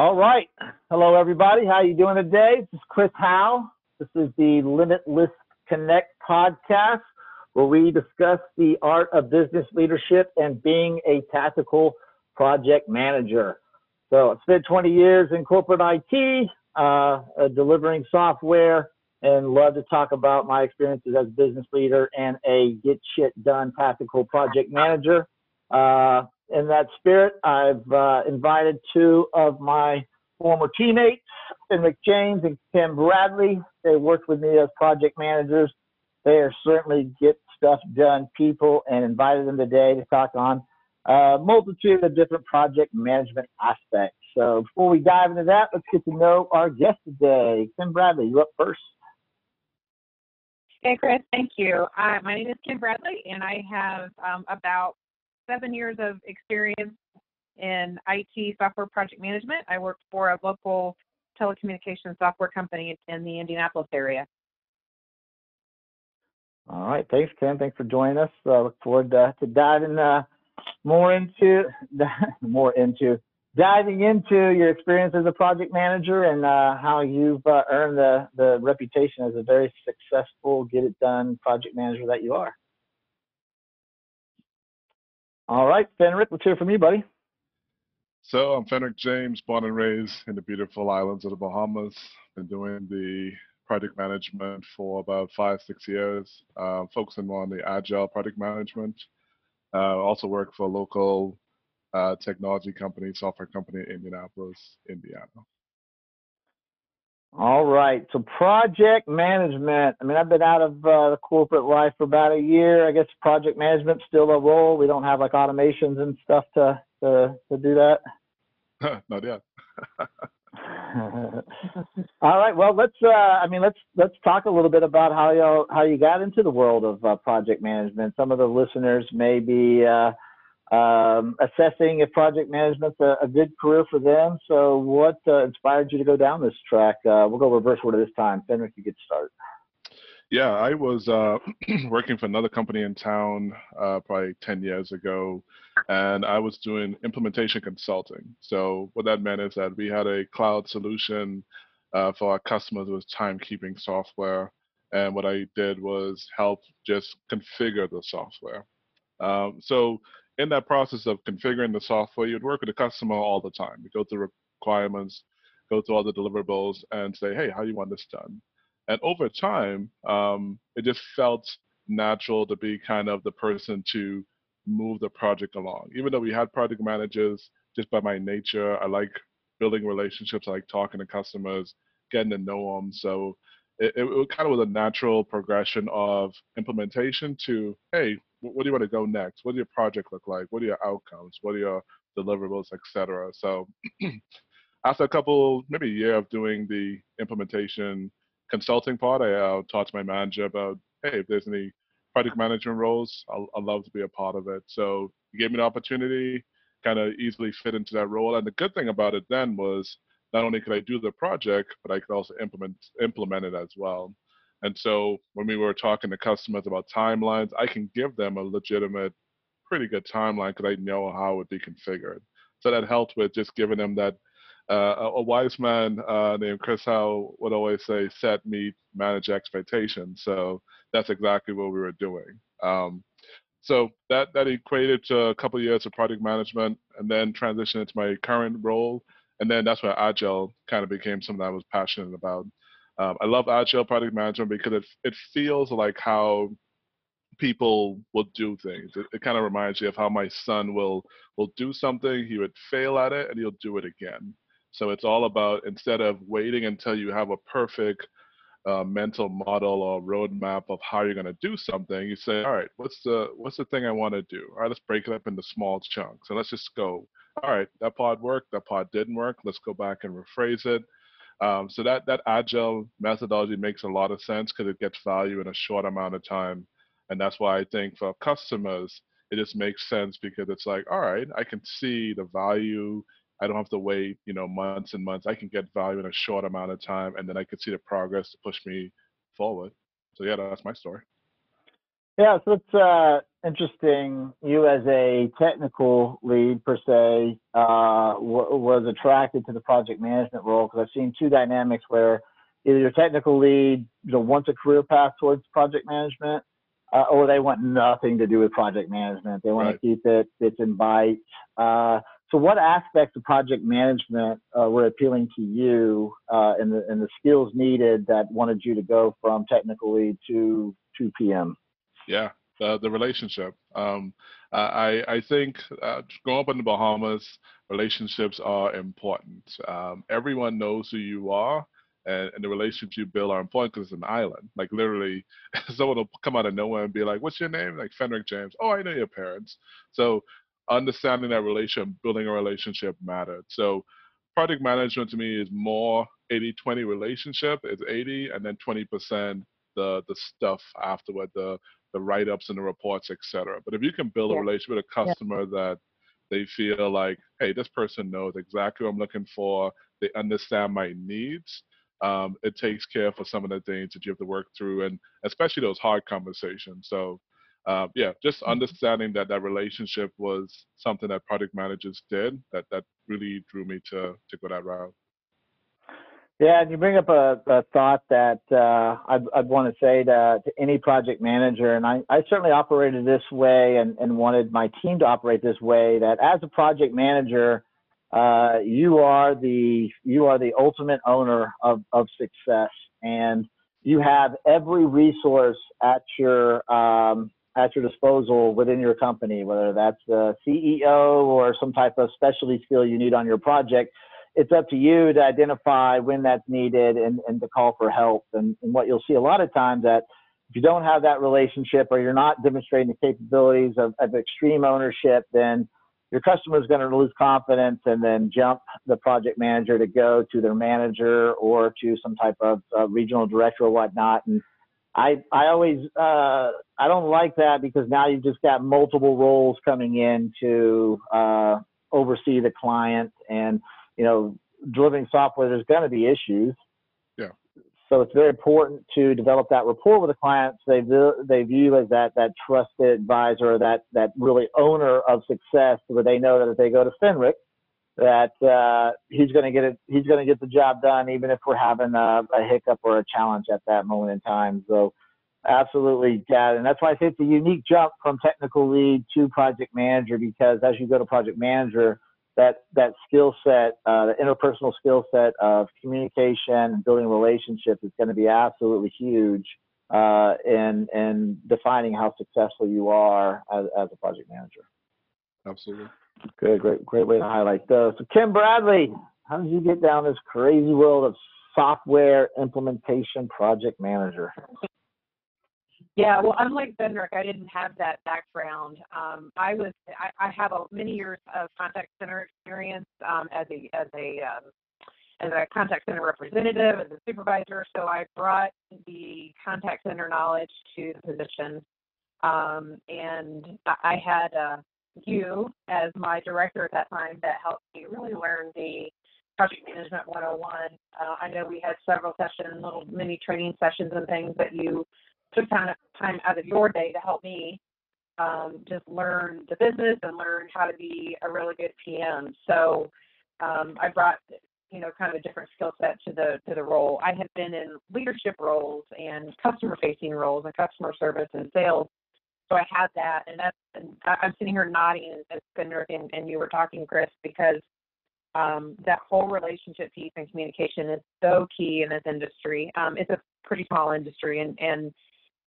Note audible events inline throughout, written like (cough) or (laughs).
All right. Hello, everybody. How are you doing today? This is Chris Howe. This is the Limitless Connect podcast, where we discuss the art of business leadership and being a tactical project manager. So I spent 20 years in corporate IT, uh, uh, delivering software, and love to talk about my experiences as a business leader and a get shit done tactical project manager. Uh, in that spirit, I've uh, invited two of my former teammates, Fenric James and Kim Bradley. They worked with me as project managers. They are certainly get stuff done people and invited them today to talk on a multitude of different project management aspects. So before we dive into that, let's get to know our guest today. Kim Bradley, you up first. Hey, Chris, thank you. Uh, my name is Kim Bradley, and I have um, about seven years of experience in IT software project management. I worked for a local telecommunications software company in the Indianapolis area. All right, thanks, Kim. Thanks for joining us. Uh, look forward to, to diving uh, more into (laughs) more into diving into your experience as a project manager and uh, how you've uh, earned the the reputation as a very successful, get it done project manager that you are. All right, Fenric, let's hear from you, buddy. So I'm Fenric James, born and raised in the beautiful islands of the Bahamas. Been doing the project management for about five, six years, uh, focusing more on the agile project management. Uh, also work for a local uh, technology company, software company in Indianapolis, Indiana. All right. So project management. I mean, I've been out of uh, the corporate life for about a year. I guess project management's still a role. We don't have like automations and stuff to to, to do that. (laughs) Not yet. (laughs) All right. Well, let's. Uh, I mean, let's let's talk a little bit about how you how you got into the world of uh, project management. Some of the listeners may be uh, um, assessing if project management's a, a, good career for them. So, what uh, inspired you to go down this track? Uh, we'll go reverse order this time. Fenric, you get started. Yeah, I was uh, (clears throat) working for another company in town uh, probably 10 years ago, and I was doing implementation consulting. So, what that meant is that we had a cloud solution uh, for our customers with timekeeping software. And what I did was help just configure the software. Um, so, in that process of configuring the software, you'd work with the customer all the time. You go through requirements, go through all the deliverables, and say, hey, how do you want this done? And over time, um, it just felt natural to be kind of the person to move the project along. Even though we had project managers, just by my nature, I like building relationships, I like talking to customers, getting to know them. So it, it, kind of was a natural progression of implementation to, hey, what do you want to go next? What do your project look like? What are your outcomes? What are your deliverables, etc. So (clears throat) after a couple, maybe a year of doing the implementation consulting part, I uh, talked to my manager about, hey, if there's any project management roles, I'll, I'd love to be a part of it. So he gave me the opportunity, kind of easily fit into that role. And the good thing about it then was not only could I do the project, but I could also implement implement it as well. And so when we were talking to customers about timelines, I can give them a legitimate, pretty good timeline because I know how it would be configured. So that helped with just giving them that. Uh, a, wise man uh, named Chris Howe would always say, set, meet, manage expectations. So that's exactly what we were doing. Um, so that, that equated to a couple of years of project management and then transitioned into my current role. And then that's where Agile kind of became something I was passionate about. Um, I love agile project management because it it feels like how people will do things. It, it kind of reminds me of how my son will will do something, he would fail at it, and he'll do it again. So it's all about instead of waiting until you have a perfect uh, mental model or roadmap of how you're going to do something, you say, all right, what's the what's the thing I want to do? All right, let's break it up into small chunks, and let's just go. All right, that part worked, that part didn't work. Let's go back and rephrase it um, so that that agile methodology makes a lot of sense because it gets value in a short amount of time, and that's why I think for customers it just makes sense because it's like, all right, I can see the value. I don't have to wait, you know, months and months. I can get value in a short amount of time, and then I can see the progress to push me forward. So yeah, that's my story. Yeah, so it's uh, interesting. You, as a technical lead per se, uh, w- was attracted to the project management role because I've seen two dynamics where either your technical lead, you know, wants a career path towards project management, uh, or they want nothing to do with project management. They want Right. to keep it bits and bytes. Uh, so, what aspects of project management uh, were appealing to you, uh, and the and the skills needed that wanted you to go from technical lead to to PM? Yeah, the the relationship. Um, I I think uh, growing up in the Bahamas, relationships are important. Um, everyone knows who you are, and, and the relationships you build are important because it's an island. Like literally, (laughs) someone will come out of nowhere and be like, "What's your name?" Like Fenric James. Oh, I know your parents. So understanding that relationship, building a relationship mattered. So project management to me is more 80-20 relationship. It's 80 and then 20% the the stuff afterward, the the write-ups and the reports, etc. But if you can build a Yeah. relationship with a Yeah. customer that they feel like, hey, this person knows exactly what I'm looking for, they understand my needs, um, it takes care for some of the things that you have to work through, and especially those hard conversations. So, uh, yeah, just understanding that that relationship was something that project managers did that that really drew me to to go that route. Yeah, and you bring up a, a thought that uh, I'd, I'd want to say to, to any project manager, and I, I certainly operated this way and, and wanted my team to operate this way. That as a project manager, uh, you are the you are the ultimate owner of, of success, and you have every resource at your um, at your disposal within your company, whether that's the CEO or some type of specialty skill you need on your project it's up to you to identify when that's needed and, and to call for help. And, and what you'll see a lot of times that if you don't have that relationship or you're not demonstrating the capabilities of, of extreme ownership, then your customer is going to lose confidence and then jump the project manager to go to their manager or to some type of uh, regional director or whatnot. And I, I always, uh, I don't like that because now you've just got multiple roles coming in to uh, oversee the client and you know, delivering software, there's going to be issues. Yeah. So it's very important to develop that rapport with the clients. They view, they view as that that trusted advisor, that that really owner of success, where they know that if they go to Fenric, that uh, he's going to get it. He's going to get the job done, even if we're having a, a hiccup or a challenge at that moment in time. So. Absolutely, Dad, and that's why I say it's a unique jump from technical lead to project manager because as you go to project manager, that that skill set, uh, the interpersonal skill set of communication and building relationships is going to be absolutely huge uh, in in defining how successful you are as, as a project manager. Absolutely. Good, great, great way to highlight those. So, Kim Bradley, how did you get down this crazy world of software implementation project manager? Yeah, well, unlike Fenric, I didn't have that background. Um, I was I, I have a, many years of contact center experience um, as a as a um, as a contact center representative, as a supervisor. So I brought the contact center knowledge to the position, um, and I, I had uh, you as my director at that time that helped me really learn the project management 101. Uh, I know we had several sessions, little mini training sessions and things that you took time, time out of your day to help me um, just learn the business and learn how to be a really good PM. So um, I brought you know kind of a different skill set to the to the role. I had been in leadership roles and customer facing roles and customer service and sales. So I had that, and that's and I'm sitting here nodding as Fenric and, and you were talking, Chris, because um, that whole relationship piece and communication is so key in this industry. Um, it's a pretty small industry, and and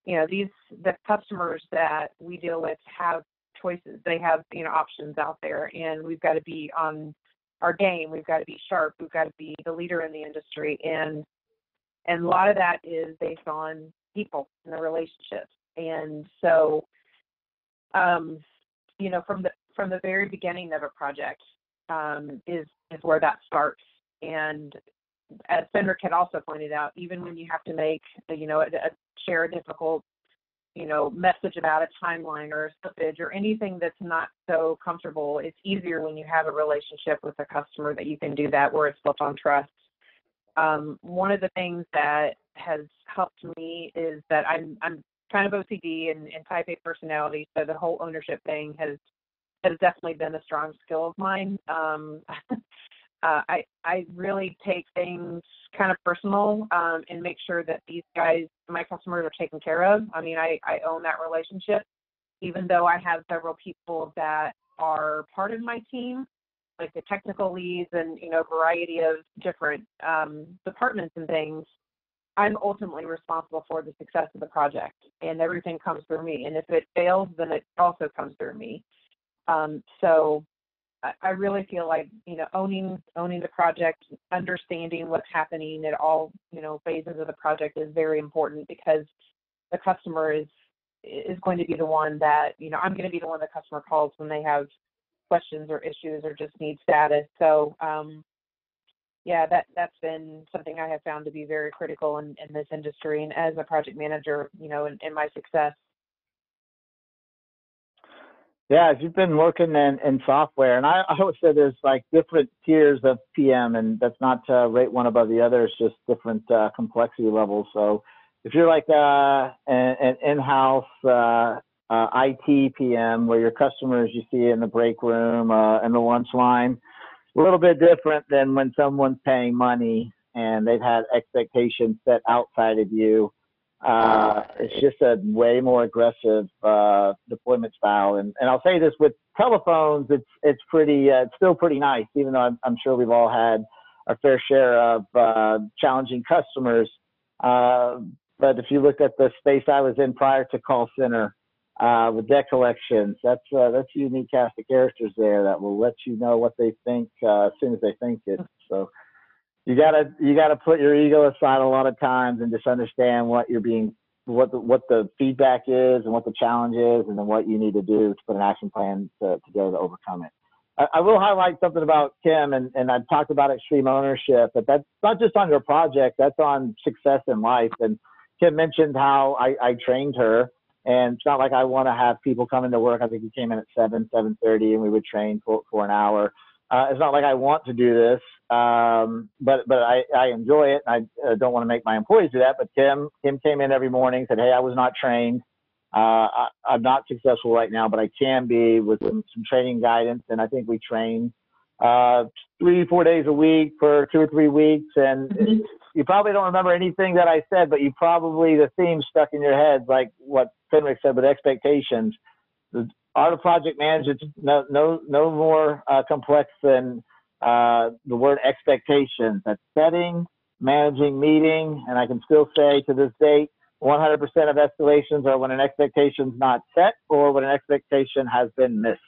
you know these the customers that we deal with have choices. They have you know options out there and we've got to be on our game. We've got to be sharp. We've got to be the leader in the industry and and a lot of that is based on people and the relationships. And so um you know from the from the very beginning of a project um is is where that starts. And as Fenric had also pointed out, even when you have to make, you know, a, a share a difficult, you know, message about a timeline or a slippage or anything that's not so comfortable, it's easier when you have a relationship with a customer that you can do that where it's built on trust. Um, one of the things that has helped me is that I'm I'm kind of OCD and, and type A personality, so the whole ownership thing has has definitely been a strong skill of mine. Um, (laughs) uh, I I really take things kind of personal um, and make sure that these guys, my customers, are taken care of. I mean, I I own that relationship, even though I have several people that are part of my team, like the technical leads and you know variety of different um, departments and things. I'm ultimately responsible for the success of the project, and everything comes through me. And if it fails, then it also comes through me. Um, so I, really feel like you know owning owning the project, understanding what's happening at all you know phases of the project is very important because the customer is is going to be the one that you know I'm going to be the one the customer calls when they have questions or issues or just need status. So um, yeah, that that's been something I have found to be very critical in, in this industry and as a project manager, you know, in, in my success. Yeah, if you've been working in, in software, and I, I always say there's like different tiers of PM, and that's not to rate one above the other. It's just different uh, complexity levels. So if you're like uh, an, an in-house uh, uh, IT PM, where your customers you see in the break room uh, and the lunch line, a little bit different than when someone's paying money and they've had expectations set outside of you uh, it's just a way more aggressive uh, deployment style. And, and I'll say this with telephones, it's it's pretty uh, it's still pretty nice, even though I'm, I'm, sure we've all had our fair share of uh, challenging customers. Uh, but if you look at the space I was in prior to call center uh, with debt collections, that's that's a unique cast of characters there that will let you know what they think as soon as they think it. So you gotta you gotta put your ego aside a lot of times and just understand what you're being what the, what the feedback is and what the challenge is and then what you need to do to put an action plan to, to go to overcome it. I, I will highlight something about Kim and, and I've talked about extreme ownership, but that's not just on your project, that's on success in life. And Kim mentioned how I, I trained her and it's not like I want to have people come into work. I think he came in at seven, seven thirty and we would train for, for an hour. Uh, it's not like I want to do this, um, but but I, I enjoy it. and I uh, don't want to make my employees do that. But Kim Kim came in every morning, said, "Hey, I was not trained. Uh, I, am not successful right now, but I can be with some, some training guidance." And I think we trained uh, three four days a week for two or three weeks. And mm-hmm. you probably don't remember anything that I said, but you probably the theme stuck in your head, like what Fenric said with expectations. The, art of project management no no no more uh, complex than uh, the word expectations. That's setting, managing, meeting, and I can still say to this date, 100% of escalations are when an expectation is not set or when an expectation has been missed.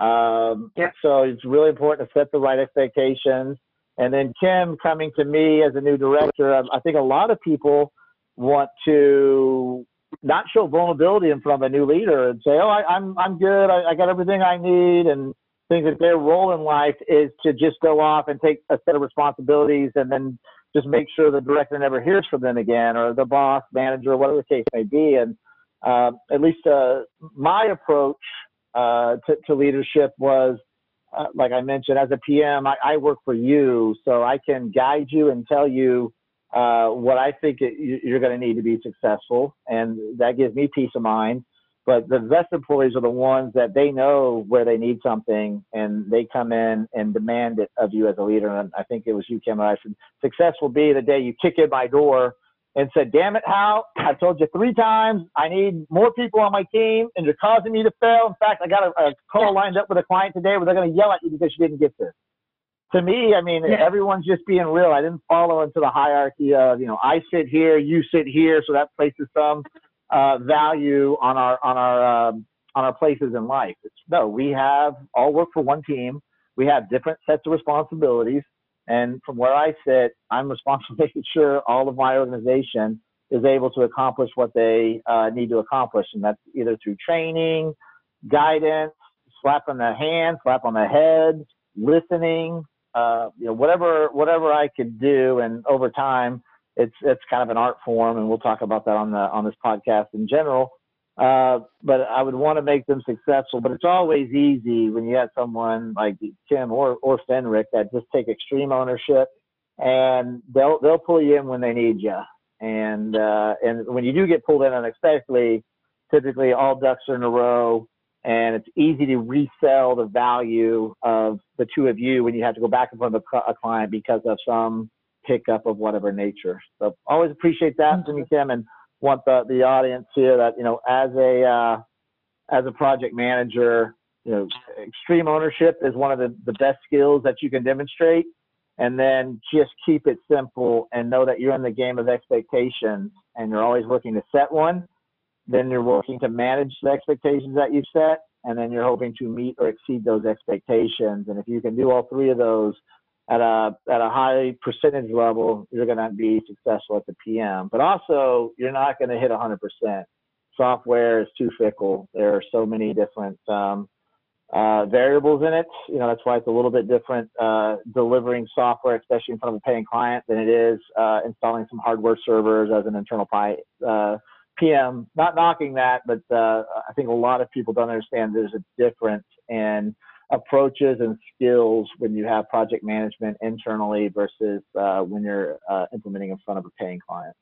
Um, yeah. So it's really important to set the right expectations. And then Kim coming to me as a new director, I think a lot of people want to not show vulnerability in front of a new leader and say, "Oh, I, am I'm, I'm good. I, I got everything I need," and think that their role in life is to just go off and take a set of responsibilities and then just make sure the director never hears from them again, or the boss, manager, whatever the case may be. And uh, at least uh, my approach uh, to, to, leadership was, uh, like I mentioned, as a PM, I, I work for you, so I can guide you and tell you uh, what I think you're going to need to be successful, and that gives me peace of mind. But the best employees are the ones that they know where they need something, and they come in and demand it of you as a leader. And I think it was you, Kim. and I said, success will be the day you kick in my door and said, "Damn it, Hal! I've told you three times. I need more people on my team, and you're causing me to fail. In fact, I got a, a call lined up with a client today where they're going to yell at you because you didn't get this." To me, I mean, yeah. everyone's just being real. I didn't follow into the hierarchy of, you know, I sit here, you sit here, so that places some uh, value on our on our um, on our places in life. It's, no, we have all work for one team. We have different sets of responsibilities, and from where I sit, I'm responsible (laughs) for making sure all of my organization is able to accomplish what they uh, need to accomplish, and that's either through training, guidance, slap on the hand, slap on the head, listening, uh, you know, whatever whatever I could do, and over time, it's it's kind of an art form, and we'll talk about that on the on this podcast in general. Uh, but I would want to make them successful. But it's always easy when you have someone like Kim or or Fenric that just take extreme ownership, and they'll they'll pull you in when they need you. And uh, and when you do get pulled in unexpectedly, typically all ducks are in a row, and it's easy to resell the value of the two of you when you have to go back in front of a, client because of some hiccup of whatever nature. So always appreciate that from you, Kim, and want the the audience here that you know as a uh, as a project manager, you know, extreme ownership is one of the, the best skills that you can demonstrate. And then just keep it simple and know that you're in the game of expectations and you're always looking to set one. Then you're working to manage the expectations that you've set. And then you're hoping to meet or exceed those expectations. And if you can do all three of those at a, at a high percentage level, you're going to be successful at the PM. But also, you're not going to hit 100%. Software is too fickle. There are so many different um, uh, variables in it. You know, that's why it's a little bit different uh, delivering software, especially in front of a paying client, than it is uh, installing some hardware servers as an internal uh, PM. Not knocking that, but uh, I think a lot of people don't understand there's a difference in approaches and skills when you have project management internally versus uh, when you're implementing in front of a paying client.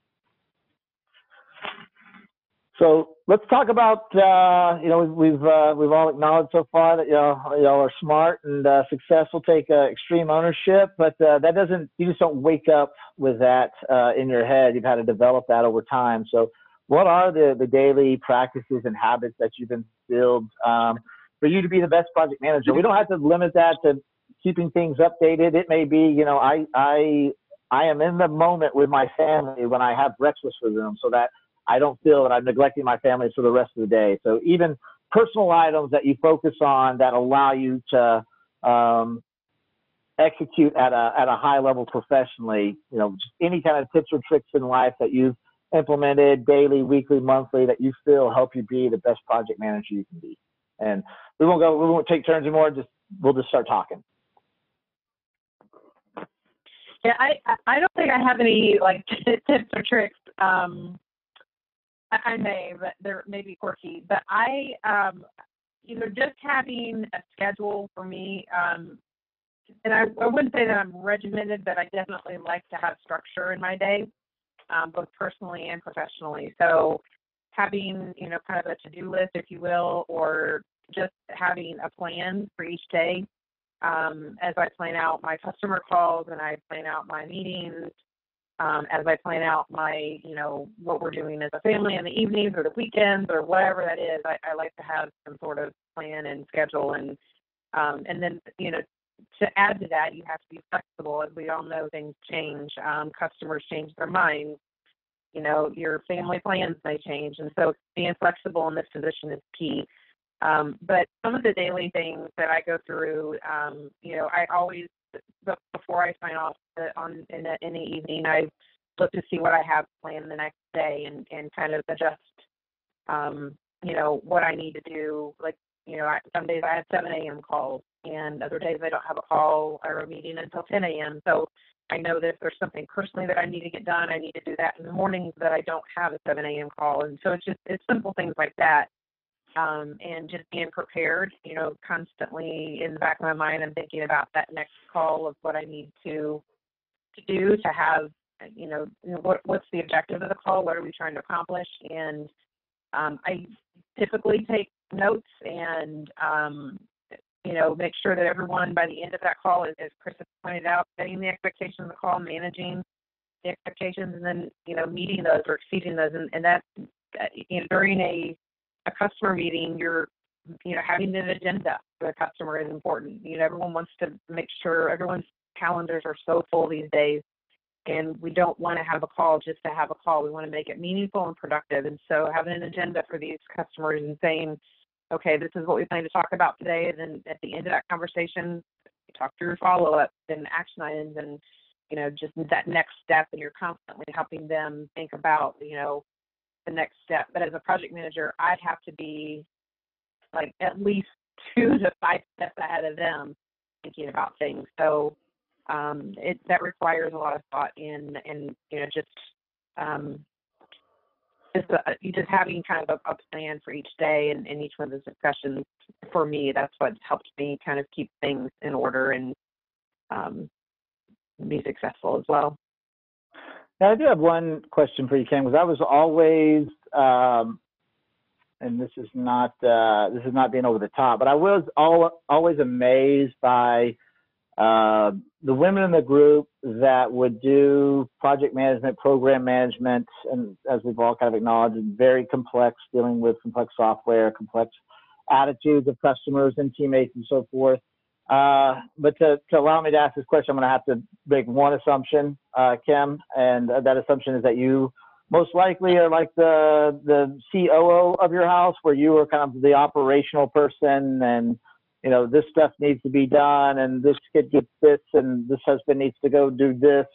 So let's talk about uh, you know we've uh, we've all acknowledged so far that y'all y'all are smart and uh, successful, take uh, extreme ownership, but uh, that doesn't you just don't wake up with that uh, in your head. You've had to develop that over time. So what are the the daily practices and habits that you've instilled um, for you to be the best project manager? We don't have to limit that to keeping things updated. It may be you know I I I am in the moment with my family when I have breakfast with them, so that I don't feel that I'm neglecting my family for the rest of the day. So even personal items that you focus on that allow you to um, execute at a at a high level professionally. You know, any kind of tips or tricks in life that you've implemented daily, weekly, monthly that you feel help you be the best project manager you can be. And we won't go. We won't take turns anymore. Just we'll just start talking. Yeah, I I don't think I have any like (laughs) tips or tricks. Um, I may, but they're maybe quirky. But I, um, you know, just having a schedule for me, um, and I, I wouldn't say that I'm regimented, but I definitely like to have structure in my day, um, both personally and professionally. So having, you know, kind of a to-do list, if you will, or just having a plan for each day um, as I plan out my customer calls and I plan out my meetings um, as I plan out my, you know, what we're doing as a family in the evenings or the weekends or whatever that is, I, I like to have some sort of plan and schedule and um, and then you know to add to that you have to be flexible as we all know things change um, customers change their minds you know your family plans may change and so being flexible in this position is key um, but some of the daily things that I go through um, you know I always before I sign off uh, on in the, in the evening, I look to see what I have planned the next day and and kind of adjust, um, you know, what I need to do. Like, you know, I, some days I have 7 a.m. calls, and other days I don't have a call or a meeting until 10 a.m. So I know that if there's something personally that I need to get done, I need to do that in the mornings that I don't have a 7 a.m. call. And so it's just it's simple things like that um, and just being prepared. You know, constantly in the back of my mind, I'm thinking about that next call of what I need to to do to have. You know, what what's the objective of the call? What are we trying to accomplish? And um, I typically take notes and um, you know make sure that everyone by the end of that call, as, as Chris has pointed out, setting the expectations of the call, managing the expectations, and then you know meeting those or exceeding those, and, and that you know, during a a customer meeting, you're you know having an agenda for the customer is important. You know, everyone wants to make sure everyone's calendars are so full these days, and we don't want to have a call just to have a call. We want to make it meaningful and productive. And so having an agenda for these customers and saying, okay, this is what we plan to talk about today, and then at the end of that conversation, talk through follow up and action items and you know just that next step and you're constantly helping them think about you know the next step. But as a project manager, I'd have to be like at least two to five steps ahead of them thinking about things. So um, it that requires a lot of thought in and you know just um, just uh, just having kind of a, a plan for each day and, and each one of the discussions. For me, that's what helped me kind of keep things in order and um, be successful as well. Now, I do have one question for you, Kim, because I was always, um, and this is not uh, this is not being over the top, but I was al- always amazed by uh, the women in the group that would do project management, program management, and as we've all kind of acknowledged, very complex, dealing with complex software, complex attitudes of customers and teammates and so forth. Uh, but to, to allow me to ask this question, I'm going to have to make one assumption, uh, Kim, and that assumption is that you most likely are like the the COO of your house, where you are kind of the operational person, and you know this stuff needs to be done, and this kid gets this, and this husband needs to go do this.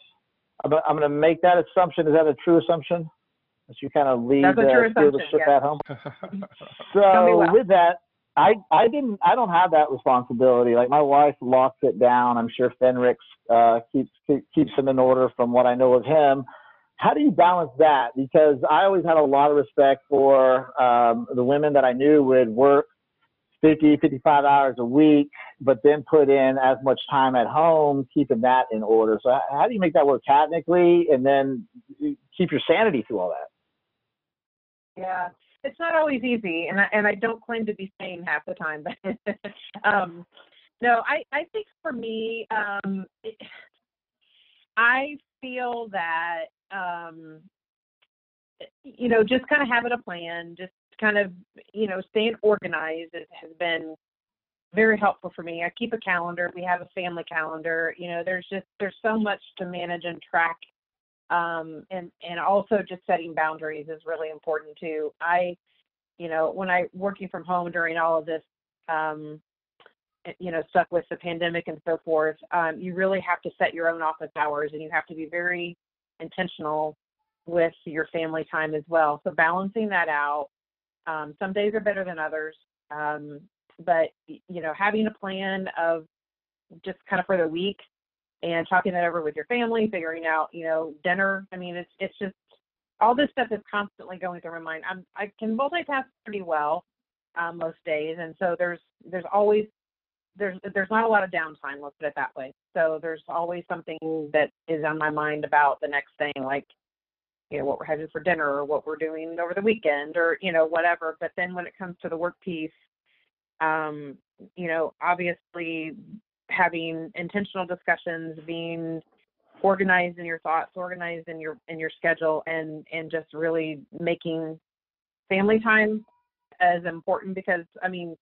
I'm, I'm going to make that assumption. Is that a true assumption? That you kind of lead uh, the assumption, ship yes. at home. (laughs) So well. with that, I I didn't I don't have that responsibility. Like my wife locks it down. I'm sure Fenric uh, keeps keep, keeps them in order from what I know of him. How do you balance that? Because I always had a lot of respect for um, the women that I knew would work 50, 55 hours a week, but then put in as much time at home, keeping that in order. So how do you make that work technically, and then keep your sanity through all that? Yeah, it's not always easy, and I, and I don't claim to be sane half the time. But (laughs) um, no, I I think for me, um, it, I feel that um, you know, just kind of having a plan, just kind of you know, staying organized has been very helpful for me. I keep a calendar. We have a family calendar. You know, there's just there's so much to manage and track um, and and also just setting boundaries is really important too. I, you know, when I working from home during all of this, um, eh, you know, stuff with the pandemic and so forth, um, you really have to set your own office hours, and you have to be very intentional with your family time as well. So balancing that out. Um, some days are better than others, um, but you know, having a plan of just kind of for the week and talking that over with your family, figuring out, you know, dinner. I mean, it's it's just all this stuff is constantly going through my mind. I'm I can multitask pretty well um, most days, and so there's there's always there's there's not a lot of downtime. Let's put it that way. So there's always something that is on my mind about the next thing, like you know what we're having for dinner or what we're doing over the weekend or you know whatever. But then when it comes to the work piece, um, you know, obviously having intentional discussions, being organized in your thoughts, organized in your in your schedule, and and just really making family time as important because I mean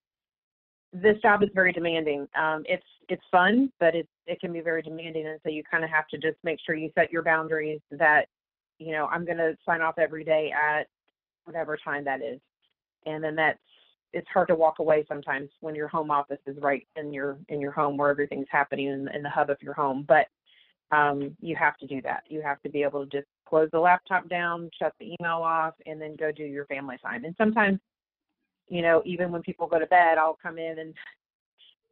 this job is very demanding. Um, it's it's fun, but it it can be very demanding, and so you kind of have to just make sure you set your boundaries. That you know I'm going to sign off every day at whatever time that is, and then that's it's hard to walk away sometimes when your home office is right in your in your home where everything's happening in, in the hub of your home. But um, you have to do that. You have to be able to just close the laptop down, shut the email off, and then go do your family time. And sometimes, you know, even when people go to bed, I'll come in and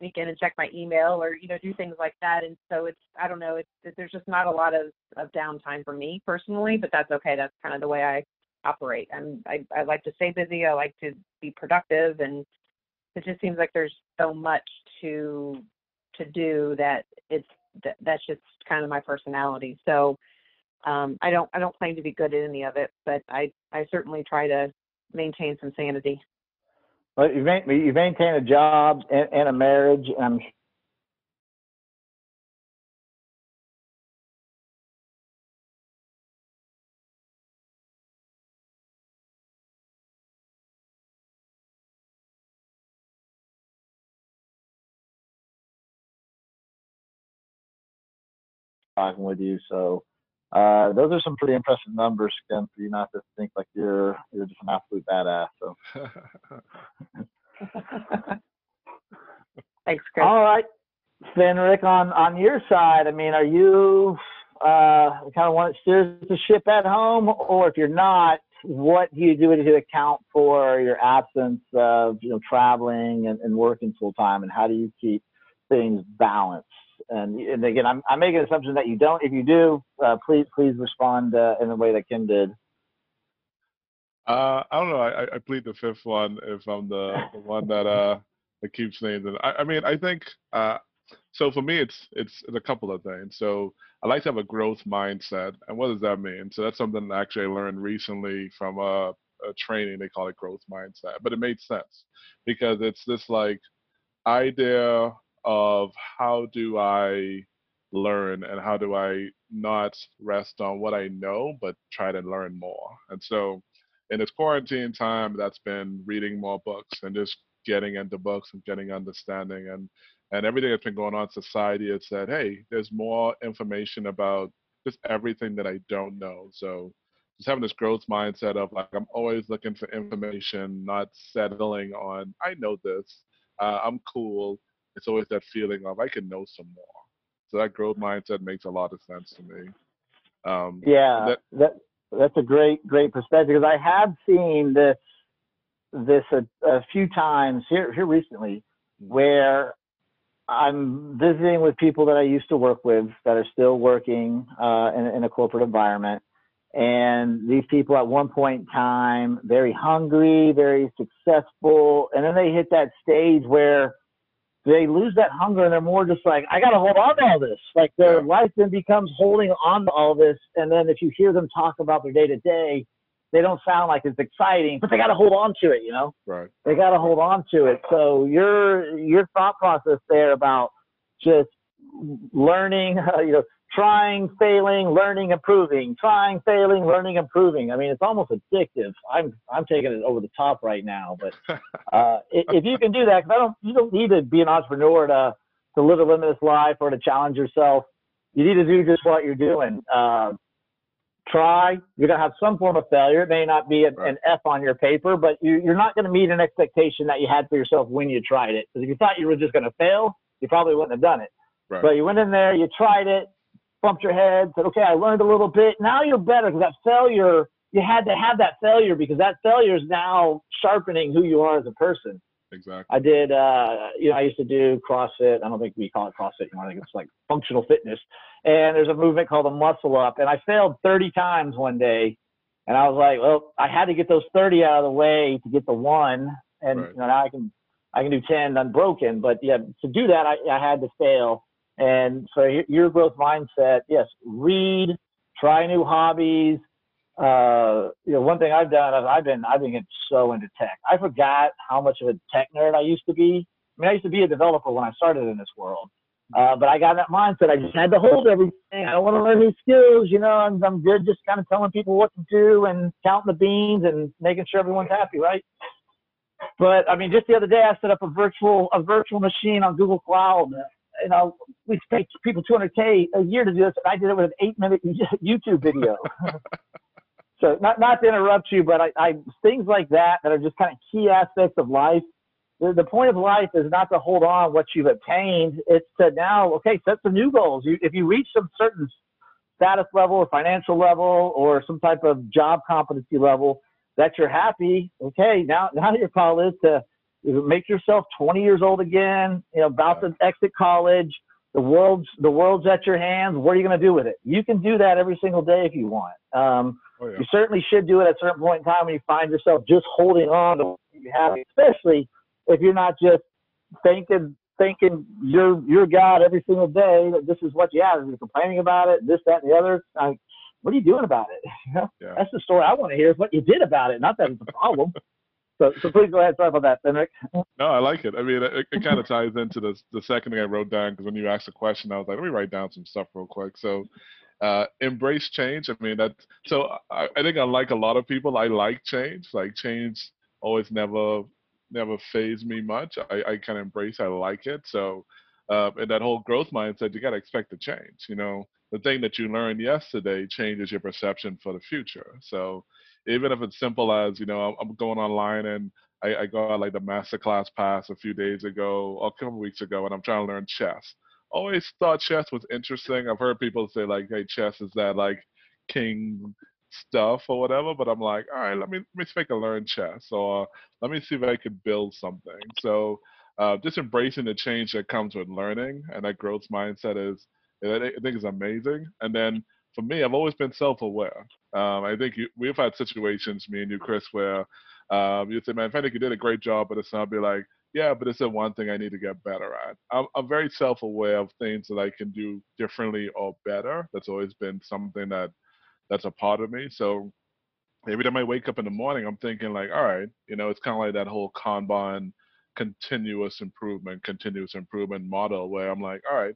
sneak in and check my email or you know do things like that. And so it's I don't know. It's there's just not a lot of of downtime for me personally, but that's okay. That's kind of the way I operate. I'm I, I like to stay busy. I like to be productive, and it just seems like there's so much to to do that it's that, that's just kind of my personality. So um, I don't I don't claim to be good at any of it, but I I certainly try to maintain some sanity. Well, you, main, you maintain a job and, and a marriage, and I'm talking with you. So uh, those are some pretty impressive numbers, Kim, for you not to think like you're you're just an absolute badass. So (laughs) Thanks, Chris. all right, Fenric, on on your side, I mean, are you uh, kind of want to steer the ship at home, or if you're not, what do you do to account for your absence of you know traveling and, and working full time, and how do you keep things balanced? And, and again, I'm, I'm making an assumption that you don't. If you do, uh, please please respond uh, in the way that Kim did. Uh, I don't know. I, I- plead the fifth one if I'm the, the one that uh that keeps names. And I, I mean, I think uh, so for me, it's it's a couple of things. So I like to have a growth mindset, and what does that mean? So that's something that actually I learned recently from a, a training. They call it growth mindset, but it made sense because it's this like idea of how do I learn and how do I not rest on what I know, but try to learn more. And so in this quarantine time, that's been reading more books and just getting into books and getting understanding and and everything that's been going on in society has said, hey, there's more information about just everything that I don't know. So just having this growth mindset of like I'm always looking for information, not settling on I know this, uh, I'm cool. It's always that feeling of I can know some more. So that growth mindset makes a lot of sense to me. Um, yeah, that, that that's a great great perspective because I have seen this this a, a few times here here recently where I'm visiting with people that I used to work with that are still working uh, in, in, a corporate environment. And these people at one point in time, very hungry, very successful. And then they hit that stage where they lose that hunger and they're more just like, I got to hold on to all this. Like their life then becomes holding on to all this. And then if you hear them talk about their day to day, they don't sound like it's exciting, but they got to hold on to it, you know? Right. They got to hold on to it. So your, your thought process there about just learning, uh, (laughs) you know, trying, failing, learning, improving, trying, failing, learning, improving. I mean, it's almost addictive. I'm I'm taking it over the top right now, but (laughs) uh, if you can do that, because I don't, you don't need to be an entrepreneur to to live a limitless life or to challenge yourself. You need to do just what you're doing. Uh, try. You're gonna have some form of failure. It may not be a, right. an F on your paper, but you, you're not going to meet an expectation that you had for yourself when you tried it. Because if you thought you were just going to fail, you probably wouldn't have done it. Right. But you went in there, you tried it, bumped your head, said, okay, I learned a little bit. Now you're better because that failure, you had to have that failure because that failure is now sharpening who you are as a person. Exactly. I did, uh, you know, I used to do CrossFit. I don't think we call it CrossFit anymore. I think it's like functional fitness. And there's a movement called the muscle up. And I failed 30 times one day. And I was like, well, I had to get those 30 out of the way to get the one. And right. you know, now I can, I can do 10 unbroken. But yeah, to do that, I, I had to fail. And so your growth mindset, yes, read, try new hobbies. Uh, you know, one thing I've done, I've, I've been, I've been getting so into tech. I forgot how much of a tech nerd I used to be. I mean, I used to be a developer when I started in this world. Uh, but I got that mindset. I just had to hold everything. I don't want to learn new skills. You know, I'm, I'm good just kind of telling people what to do and counting the beans and making sure everyone's happy, right? But I mean, just the other day, I set up a virtual a virtual machine on Google Cloud you know, we pay people 200k a year to do this. and I did it with an eight minute (laughs) YouTube video. (laughs) so not not to interrupt you, but I, I things like that that are just kind of key aspects of life. The, the point of life is not to hold on what you've obtained. It's to now, okay, set some new goals. You, if you reach some certain status level or financial level or some type of job competency level that you're happy, okay, now now your call is to make yourself 20 years old again, you know, about to exit college. The world's the world's at your hands. What are you going to do with it? You can do that every single day if you want. Um, oh, yeah. You certainly should do it at a certain point in time when you find yourself just holding on to what you have, especially if you're not just thinking thinking you're you're God every single day that this is what you have. You're complaining about it, this, that, and the other. Like, what are you doing about it? (laughs) yeah. That's the story I want to hear. Is what you did about it, not that it's a problem. (laughs) So, so please go ahead. Sorry about that, Fenric. No, I like it. I mean, it, it kind of ties into the the second thing I wrote down because when you asked the question, I was like, let me write down some stuff real quick. So, uh, embrace change. I mean, that. So I, think I think unlike a lot of people, I like change. Like change always never never phased me much. I, I kind of embrace. I like it. So, uh, and that whole growth mindset, you got to expect to change. You know, the thing that you learned yesterday changes your perception for the future. So even if it's simple as you know I'm going online and I, I got like the masterclass pass a few days ago, or a couple weeks ago, and I'm trying to learn chess. Always thought chess was interesting. I've heard people say like, "Hey, chess is that like king stuff or whatever," but I'm like, all right, let me let me see if I can learn chess, or let me see if I could build something. So uh, just embracing the change that comes with learning and that growth mindset is I think is amazing. And then for me, I've always been self-aware. Um, I think you, we've had situations, me and you, Chris, where um, you say, "Man, think you did a great job," but it's not be like, yeah, but it's the one thing I need to get better at. I'm, I'm very self-aware of things that I can do differently or better. That's always been something that that's a part of me. So every time I wake up in the morning, I'm thinking like, all right, you know, it's kind of like that whole Kanban continuous improvement, continuous improvement model where I'm like, all right,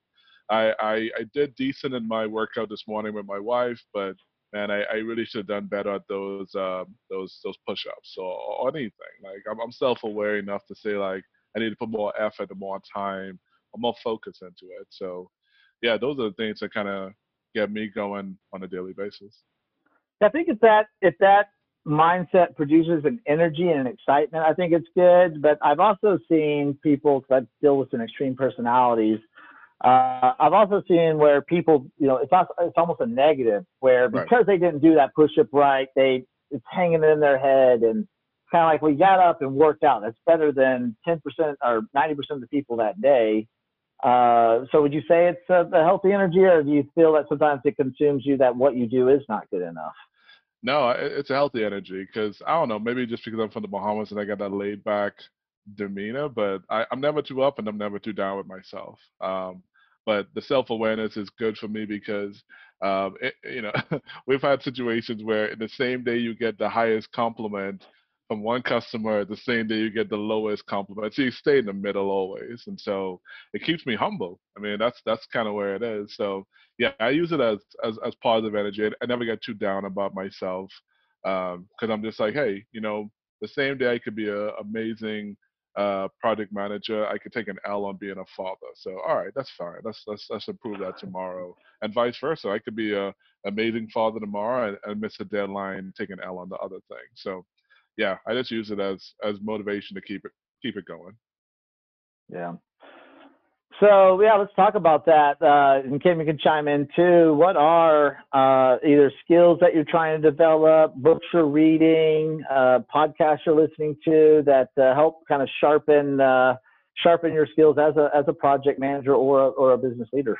I, I, I did decent in my workout this morning with my wife, but man, I, I really should have done better at those um, those those push-ups or, or anything. Like I'm, I'm self-aware enough to say like I need to put more effort and more time or more focus into it. So yeah, those are the things that kind of get me going on a daily basis. I think if that if that mindset produces an energy and an excitement, I think it's good. But I've also seen people, I deal with some extreme personalities. Uh, I've also seen where people, you know, it's not, it's almost a negative where because right. they didn't do that push-up right, they it's hanging in their head and kind of like we got up and worked out. That's better than 10% or 90% of the people that day. Uh, so would you say it's a, a healthy energy, or do you feel that sometimes it consumes you that what you do is not good enough? No, it's a healthy energy because I don't know, maybe just because I'm from the Bahamas and I got that laid back demeanor, but I, am never too up and I'm never too down with myself. Um, but the self awareness is good for me because, um, it, you know, (laughs) we've had situations where in the same day you get the highest compliment from one customer, the same day you get the lowest compliment. So you stay in the middle always, and so it keeps me humble. I mean, that's that's kind of where it is. So yeah, I use it as as, as positive energy. I never get too down about myself because um, I'm just like, hey, you know, the same day I could be an amazing uh, project manager, I could take an L on being a father. So all right, that's fine. Let's let's let's improve that tomorrow, and vice versa. I could be a amazing father tomorrow and, and miss a deadline, take an L on the other thing. So yeah, I just use it as as motivation to keep it keep it going. Yeah. So yeah, let's talk about that. Uh, and Kim, you can chime in too. What are uh, either skills that you're trying to develop, books you're reading, uh, podcasts you're listening to that uh, help kind of sharpen uh, sharpen your skills as a as a project manager or a, or a business leader?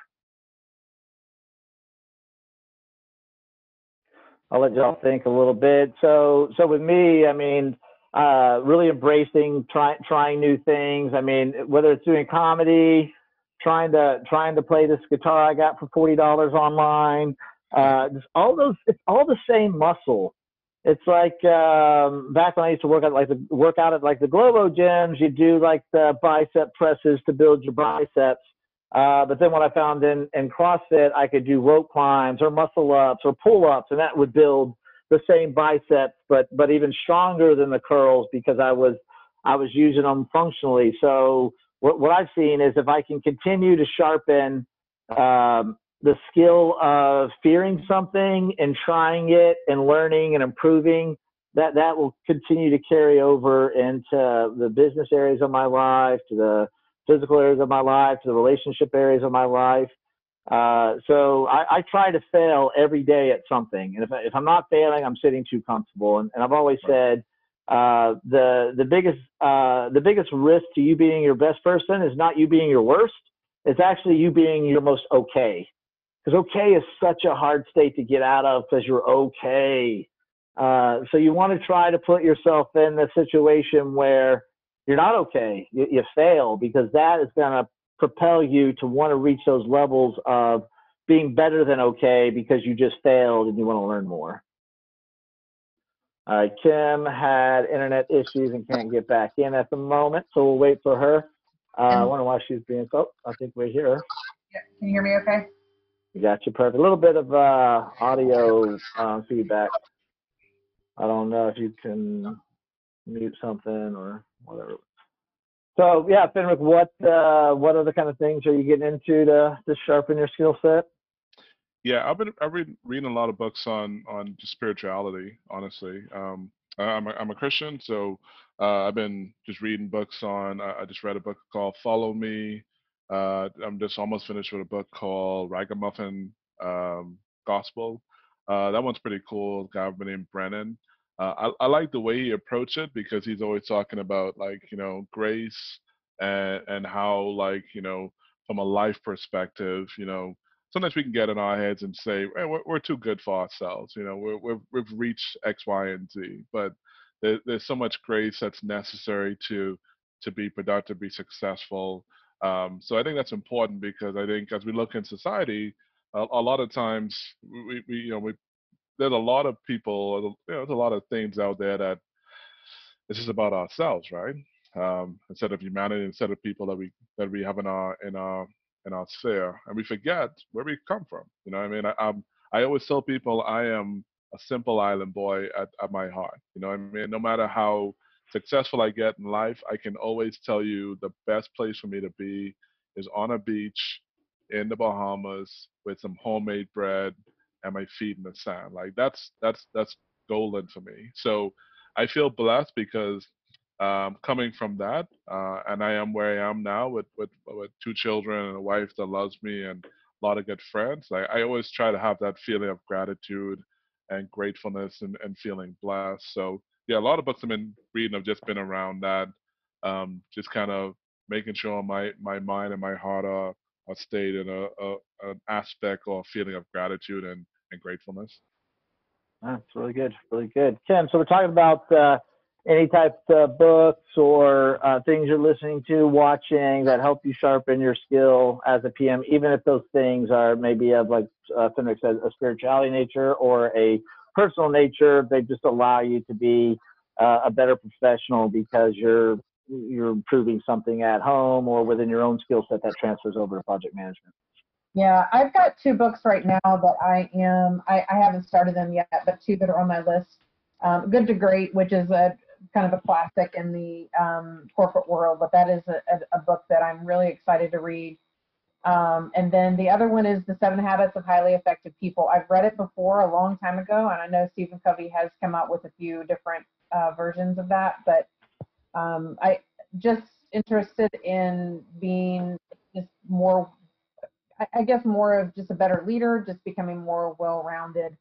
I'll let y'all think a little bit. So so with me, I mean uh, really embracing trying trying new things. I mean, whether it's doing comedy, trying to trying to play this guitar I got for forty dollars online. Uh, just all those, it's all the same muscle. It's like um, back when I used to work out like the work out at like the Globo gyms. You do like the bicep presses to build your biceps. Uh, but then what I found in in CrossFit, I could do rope climbs or muscle ups or pull ups, and that would build the same biceps, but but even stronger than the curls because I was I was using them functionally. So what, what I've seen is if I can continue to sharpen um, the skill of fearing something and trying it and learning and improving, that that will continue to carry over into the business areas of my life, to the physical areas of my life, to the relationship areas of my life. Uh, so I, I, try to fail every day at something, and if, if I'm not failing, I'm sitting too comfortable. And, and I've always said uh, the the biggest uh, the biggest risk to you being your best person is not you being your worst. It's actually you being your most okay. Because okay is such a hard state to get out of because you're okay. Uh, so you want to try to put yourself in the situation where you're not okay. You, you fail because that is going to propel you to want to reach those levels of being better than okay because you just failed and you want to learn more. Uh, Kim had internet issues and can't get back in at the moment, so we'll wait for her. Uh, I wonder why she's being. Oh, I think we're here. Yeah. Can you hear me okay? We got you perfect. A little bit of uh, audio um, feedback. I don't know if you can mute something or whatever. So yeah, Fenric, what uh, what other kind of things are you getting into to to sharpen your skill set? Yeah, I've been I've been reading a lot of books on on just spirituality. Honestly, um, I'm a, I'm a Christian, so uh, I've been just reading books on. I, I just read a book called Follow Me. Uh, I'm just almost finished with a book called Ragamuffin um, Gospel. Uh, that one's pretty cool. Guy named Brennan. Uh, I, I like the way he approached it because he's always talking about like you know grace and and how like you know from a life perspective you know sometimes we can get in our heads and say, hey, we're, we're too good for ourselves. You know, we're, we're, we've reached X, Y, and Z. But there, there's so much grace that's necessary to to be productive, be successful. Um, so I think that's important because I think as we look in society, a, a lot of times we, we, you know, we there's a lot of people, you know, there's a lot of things out there that it's just about ourselves, right? Um, instead of humanity, instead of people that we that we have in our in our in our sphere, and we forget where we come from. You know, I mean, I, I'm I always tell people I am a simple island boy at, at my heart. You know, I mean, no matter how successful I get in life, I can always tell you the best place for me to be is on a beach in the Bahamas with some homemade bread and my feet in the sand. Like that's that's that's golden for me. So I feel blessed because um, coming from that, uh, and I am where I am now with, with with two children and a wife that loves me and a lot of good friends. I, I always try to have that feeling of gratitude and gratefulness and, and feeling blessed. So yeah, a lot of books I've been reading have just been around that, um, just kind of making sure my my mind and my heart are are stayed in a, a an aspect or feeling of gratitude and, and gratefulness. That's really good, really good. Kim, so we're talking about uh, any type of books or uh, things you're listening to, watching that help you sharpen your skill as a PM, even if those things are maybe of like uh, said, a spirituality nature or a personal nature. They just allow you to be uh, a better professional because you're you're improving something at home or within your own skill set that transfers over to project management. Yeah, I've got two books right now that I am, I, I haven't started them yet, but two that are on my list. Um, Good to Great, which is a kind of a classic in the um, corporate world, but that is a, a, book that I'm really excited to read. Um, and then the other one is The Seven Habits of Highly Effective People. I've read it before a long time ago, and I know Stephen Covey has come out with a few different uh, versions of that, but um, I just interested in being just more I, guess more of just a better leader, just becoming more well-rounded,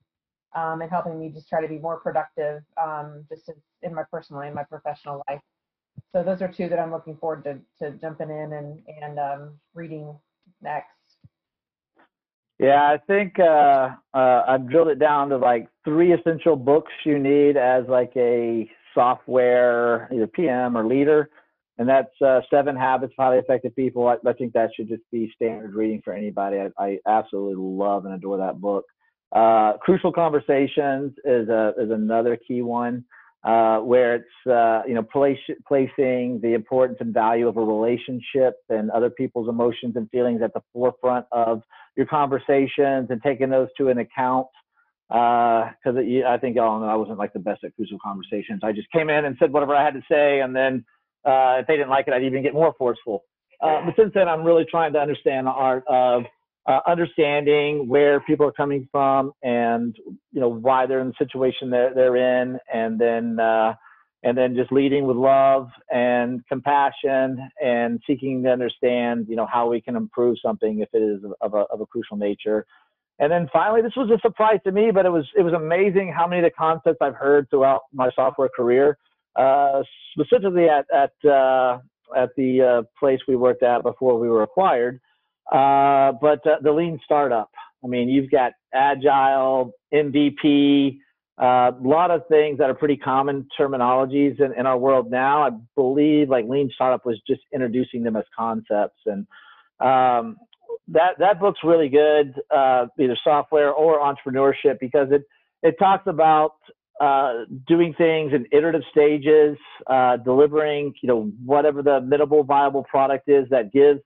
um, and helping me just try to be more productive, um, just in, my personal and my professional life. So those are two that I'm looking forward to, to jumping in and, and um, reading next. Yeah, I think uh, uh, I've drilled it down to like three essential books you need as like a software either PM or leader and that's uh, Seven Habits of Highly Effective People. I, I, think that should just be standard reading for anybody. I, I absolutely love and adore that book. Uh, Crucial Conversations is a is another key one uh, where it's uh, you know place, placing the importance and value of a relationship and other people's emotions and feelings at the forefront of your conversations and taking those to an account because uh, I think y'all know I wasn't like the best at crucial conversations. I just came in and said whatever I had to say, and then uh, if they didn't like it, I'd even get more forceful. Uh, but since then, I'm really trying to understand the art of uh, understanding where people are coming from and you know why they're in the situation that they're in, and then uh, and then just leading with love and compassion and seeking to understand you know how we can improve something if it is of a, of a crucial nature. And then finally, this was a surprise to me, but it was it was amazing how many of the concepts I've heard throughout my software career uh, specifically at at uh, at the uh, place we worked at before we were acquired. Uh, but uh, the lean startup. I mean, you've got agile, MVP, a lot of things that are pretty common terminologies in, in our world now. I believe like lean startup was just introducing them as concepts, and um, that that book's really good, either software or entrepreneurship, because it it talks about uh, doing things in iterative stages, uh, delivering, you know, whatever the minimal viable product is that gives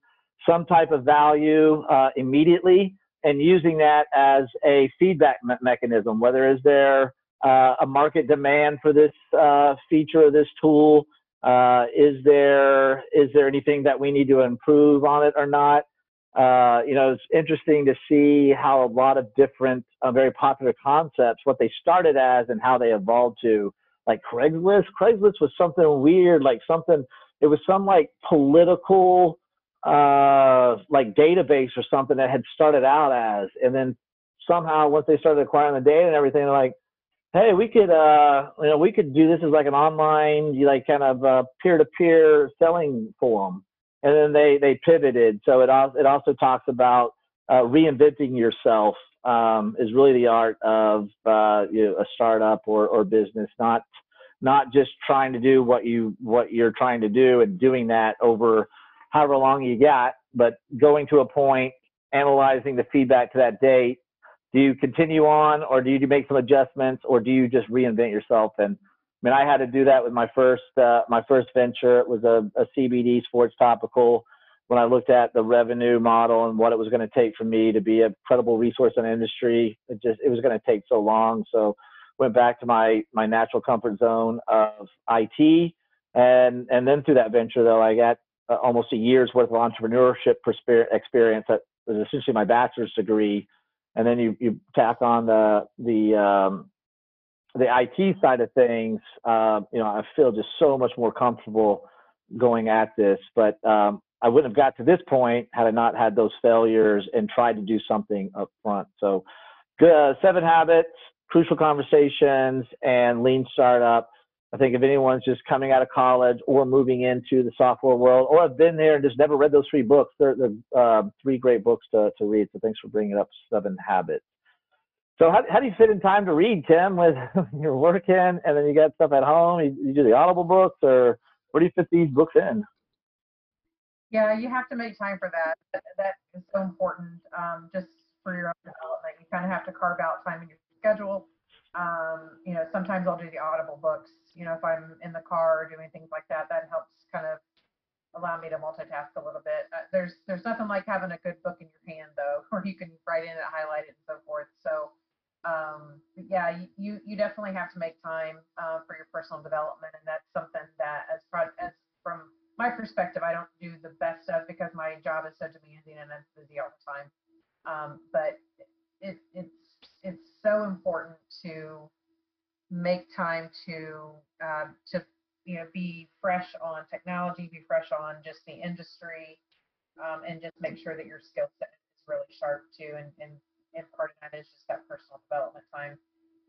some type of value uh, immediately, and using that as a feedback me- mechanism. Whether is there uh, a market demand for this uh, feature or this tool? is there is there anything that we need to improve on it or not? uh, you know, it's interesting to see how a lot of different, uh, very popular concepts, what they started as and how they evolved to, like Craigslist. Craigslist was something weird, like something, it was some like political, uh, like database or something that had started out as, and then somehow once they started acquiring the data and everything, they're like, hey, we could, uh, you know, we could do this as like an online, like kind of peer-to-peer selling forum and then they they pivoted. So it also it also talks about uh, reinventing yourself um, is really the art of uh, you know, a startup or or business, not not just trying to do what you what you're trying to do and doing that over however long you got, but going to a point, analyzing the feedback to that date. Do you continue on, or do you make some adjustments, or do you just reinvent yourself? And I mean, I had to do that with my first uh, my first venture. It was a, a CBD sports topical. When I looked at the revenue model and what it was going to take for me to be a credible resource in the industry, it just it was going to take so long. So went back to my my natural comfort zone of IT, and and then through that venture though, I got uh, almost a year's worth of entrepreneurship experience. That was essentially my bachelor's degree, and then you you tack on the the um, the IT side of things. Uh, you know, I feel just so much more comfortable going at this, but um, I wouldn't have got to this point had I not had those failures and tried to do something up front. So, uh, seven habits crucial conversations and lean startup. I think if anyone's just coming out of college or moving into the software world or have been there and just never read those three books, they're, they're uh, three great books to, to read. So thanks for bringing up Seven Habits. So how, how do you fit in time to read, Kim, with (laughs) you're working and then you got stuff at home? You, you do the Audible books or where do you fit these books in? Yeah, you have to make time for that. That, that is so important um, just for your own development. You kind of have to carve out time in your schedule. Um, you know, sometimes I'll do the audible books, you know, if I'm in the car or doing things like that, that helps kind of allow me to multitask a little bit. Uh, there's there's nothing like having a good book in your hand though, (laughs) where you can write in it, highlight it, and so forth. So um, yeah, you you definitely have to make time uh, for your personal development, and that's something that as as from my perspective, I don't do the best of because my job is so demanding and I'm busy all the time. Um, but it, it's it's so important to make time to uh, to you know be fresh on technology, be fresh on just the industry, um, and just make sure that your skill set is really sharp too. And and, and part of that is just that personal development time.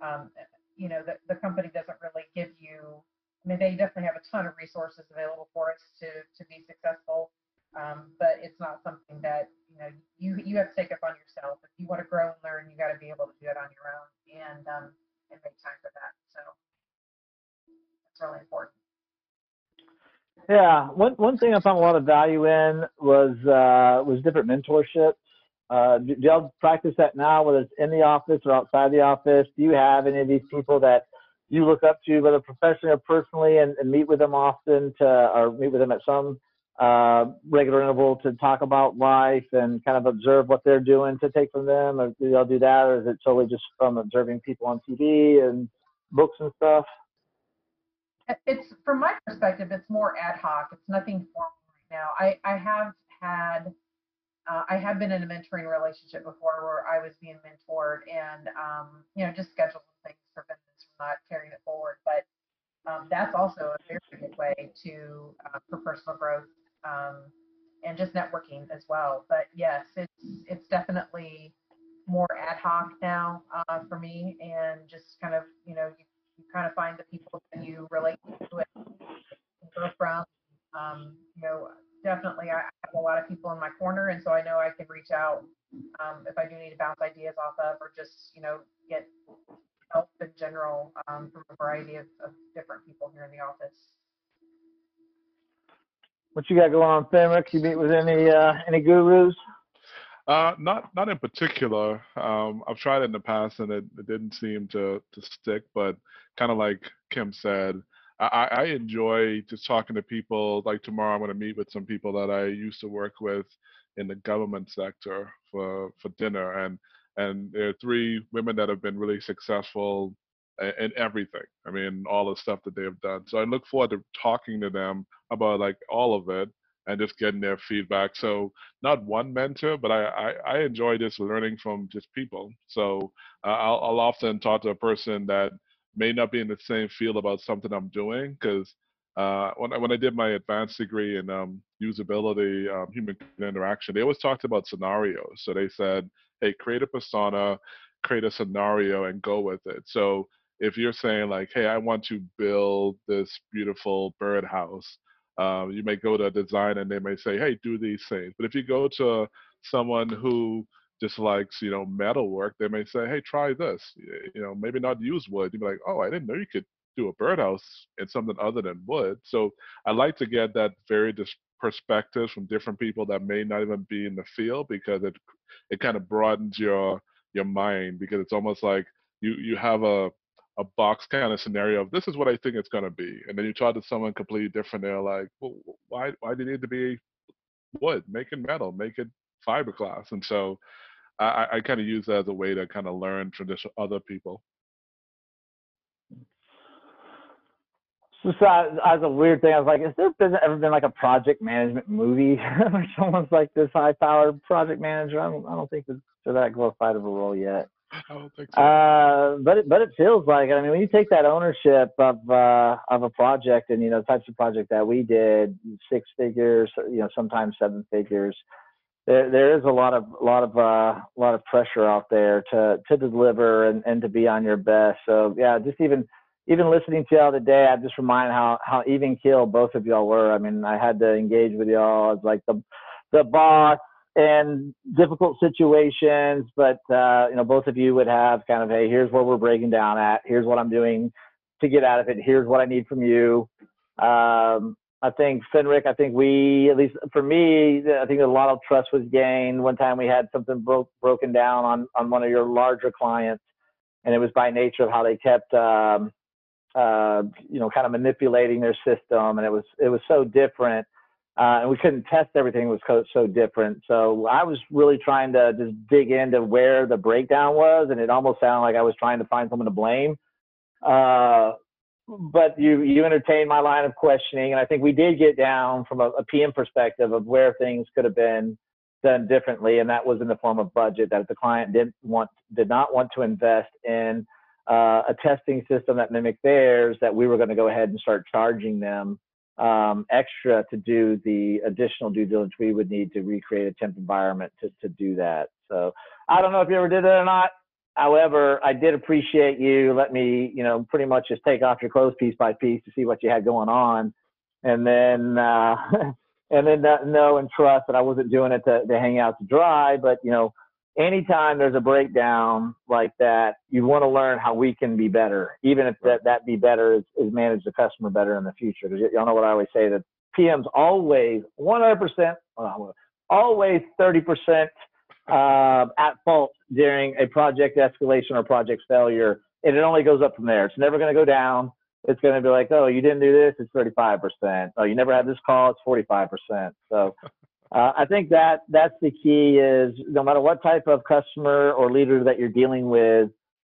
Um, you know, the, the company doesn't really give you. I mean, they definitely have a ton of resources available for us to to be successful, um, but it's not something that you know you you have to take up on yourself. If you want to grow and learn, you got to be able to do it on your own and um, and make time for that. So that's really important. Yeah, one one thing I found a lot of value in was uh, was different mentorships. Uh, do, do y'all practice that now, whether it's in the office or outside the office? Do you have any of these people that you look up to, whether professionally or personally, and, and meet with them often to, or meet with them at some uh, regular interval to talk about life and kind of observe what they're doing to take from them? Or do y'all do that, or is it solely just from observing people on TV and books and stuff? It's from my perspective, it's more ad hoc. It's nothing formal right now. I I have had. Uh, I have been in a mentoring relationship before where I was being mentored and, um, you know, just scheduled things prevent this from not carrying it forward. But um, that's also a very good way to uh, for personal growth um, and just networking as well. But yes, it's it's definitely more ad hoc now uh, for me, and just kind of you know you, you kind of find the people that you relate to it from. Um, you know, definitely I have a lot of people in my corner, and so I know I can reach out um, if I do need to bounce ideas off of, or just you know get help in general um, from a variety of, of different people here in the office. What you got going on, Fenric? You meet with any uh, any gurus? Uh, not not in particular. Um, I've tried it in the past and it, it didn't seem to to stick. But kind of like Kim said, I, I enjoy just talking to people. Like tomorrow, I'm going to meet with some people that I used to work with in the government sector for for dinner, and and there are three women that have been really successful in everything. I mean, all the stuff that they have done. So I look forward to talking to them about like all of it and just getting their feedback. So not one mentor, but I I, I enjoy just learning from just people. So uh, I'll I'll often talk to a person that may not be in the same field about something I'm doing because. Uh, when I, when I did my advanced degree in um, usability, um, human interaction, they always talked about scenarios. So they said, "Hey, create a persona, create a scenario, and go with it." So if you're saying like, hey, I want to build this beautiful birdhouse, um, you may go to a design and they may say, hey, do these things. But if you go to someone who just likes, you know, metal work, they may say, hey, try this. You know, maybe not use wood. You'd be like, oh, I didn't know you could do a birdhouse in something other than wood. So I like to get that very dis- perspectives from different people that may not even be in the field because it it kind of broadens your your mind because it's almost like you you have a a box kind of scenario of this is what I think it's going to be, and then you talk to someone completely different. They're like, well, why why do you need to be wood? Make it metal, make it fiberglass, and so I, I kind of use that as a way to kind of learn this other people. Just uh, as a weird thing, I was like, has there been ever been like a project management movie (laughs) where someone's like this high-powered project manager? I don't, I don't think to that glorified of a role yet. (laughs) So. Uh, but it, but it feels like I mean when you take that ownership of uh, of a project and you know the types of project that we did six figures you know sometimes seven figures there there is a lot of lot of uh, lot of pressure out there to to deliver and, and to be on your best. So yeah just even even listening to y'all today I just remind how how even keel both of y'all were. I mean I had to engage with y'all as like the the boss in difficult situations, but uh, you know, both of you would have kind of, hey, here's where we're breaking down at. Here's what I'm doing to get out of it. Here's what I need from you. Um, I think Fenric, I think we, at least for me, I think a lot of trust was gained. One time we had something broke broken down on on one of your larger clients, and it was by nature of how they kept, um, uh, you know, kind of manipulating their system, and it was it was so different uh, and we couldn't test everything was so, so different. So I was really trying to just dig into where the breakdown was, and it almost sounded like I was trying to find someone to blame. Uh, but you you entertained my line of questioning, and I think we did get down from a, a PM perspective of where things could have been done differently, and that was in the form of budget that the client did want did not want to invest in uh, a testing system that mimicked theirs. That we were going to go ahead and start charging them um, extra to do the additional due diligence we would need to recreate a temp environment to, to do that. So I don't know if you ever did it or not. However, I did appreciate you let me, you know, pretty much just take off your clothes piece by piece to see what you had going on, and then uh, (laughs) and then know and trust that I wasn't doing it to, to hang out to dry, but you know, anytime there's a breakdown like that, you want to learn how we can be better, even if that, that be better is, is manage the customer better in the future. Because y'all know what I always say that PM's always 100%, always 30% uh, at fault during a project escalation or project failure. And it only goes up from there. It's never going to go down. It's going to be like, oh, you didn't do this, it's 35%. Oh, you never had this call, it's 45%. So uh, I think that that's the key is no matter what type of customer or leader that you're dealing with,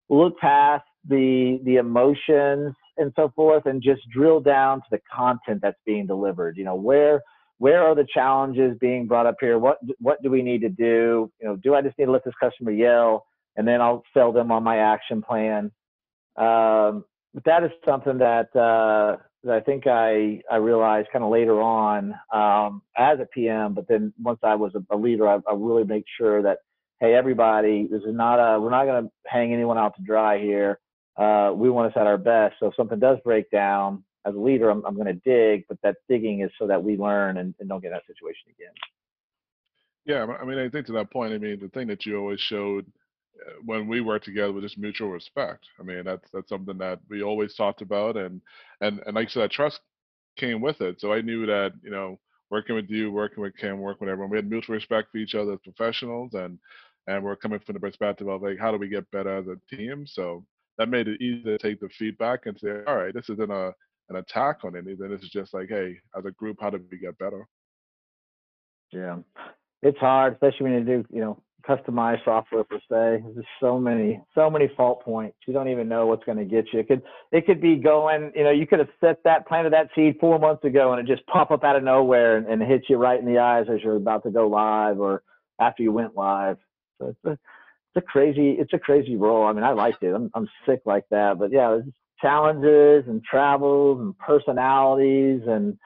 look past the the emotions and so forth and just drill down to the content that's being delivered. You know, where where are the challenges being brought up here? What what do we need to do? You know, do I just need to let this customer yell and then I'll sell them on my action plan? Um, but that is something that uh, that I think I I realized kind of later on um, as a PM. But then once I was a, a leader, I, I, really make sure that hey, everybody, this is not a we're not going to hang anyone out to dry here. Uh, we want to set our best. So if something does break down, as a leader, I'm, I'm going to dig, but that digging is so that we learn and, and don't get that situation again. Yeah, I mean, I think to that point, I mean, the thing that you always showed when we work together with just mutual respect. I mean, that's that's something that we always talked about, and and and like I said, that trust came with it. So I knew that you know, working with you, working with Kim, working with everyone, we had mutual respect for each other as professionals, and and we're coming from the perspective of like, how do we get better as a team? So that made it easy to take the feedback and say, all right, this isn't a an attack on anything. This is just like, hey, as a group, how do we get better? Yeah, it's hard, especially when you do, you know, customized software per se. There's so many, so many fault points. You don't even know what's going to get you. It could, it could be going. You know, you could have set that, planted that seed four months ago, and it just pop up out of nowhere and, and hit you right in the eyes as you're about to go live or after you went live. So it's a, it's a crazy, it's a crazy role. I mean, I liked it. I'm, I'm sick like that, but yeah, there's challenges and travels and personalities and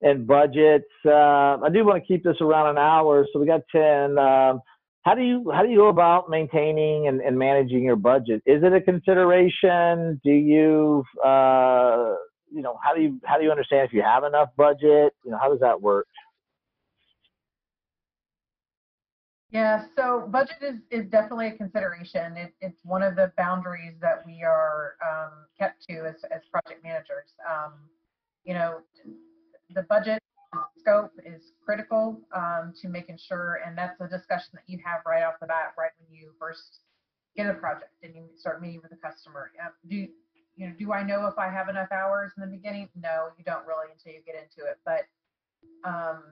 and budgets. Uh, I do want to keep this around an hour, so we got ten. Um, how do you how do you go about maintaining and, and managing your budget? Is it a consideration? Do you uh, you know how do you how do you understand if you have enough budget? You know how does that work? Yeah, so budget is, is definitely a consideration. It, it's one of the boundaries that we are um, kept to as, as project managers. Um, you know, the budget scope is critical um, to making sure, and that's a discussion that you have right off the bat, right when you first get a project and you start meeting with the customer. Uh, do you know? Do I know if I have enough hours in the beginning? No, you don't really until you get into it. But um,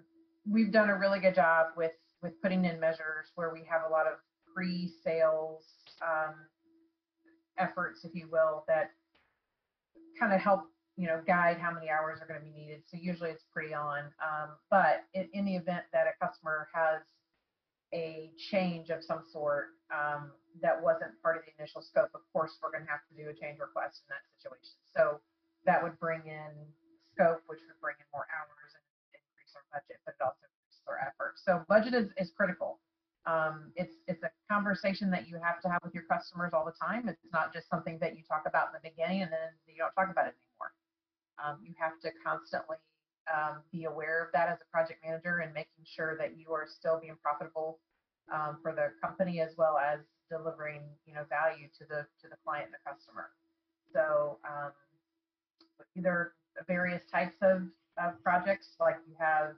we've done a really good job with with putting in measures where we have a lot of pre-sales um, efforts, if you will, that kind of help you know guide how many hours are going to be needed. So usually it's pretty on. Um, but in, in, the event that a customer has a change of some sort um, that wasn't part of the initial scope, of course we're going to have to do a change request in that situation. So that would bring in scope, which would bring in more hours and increase our budget, but it also our effort. So budget is, is critical. Um, it's it's a conversation that you have to have with your customers all the time. It's not just something that you talk about in the beginning and then you don't talk about it anymore. Um, you have to constantly um, be aware of that as a project manager and making sure that you are still being profitable um, for the company as well as delivering you know value to the to the client and the customer. So um, are various types of, of projects like you have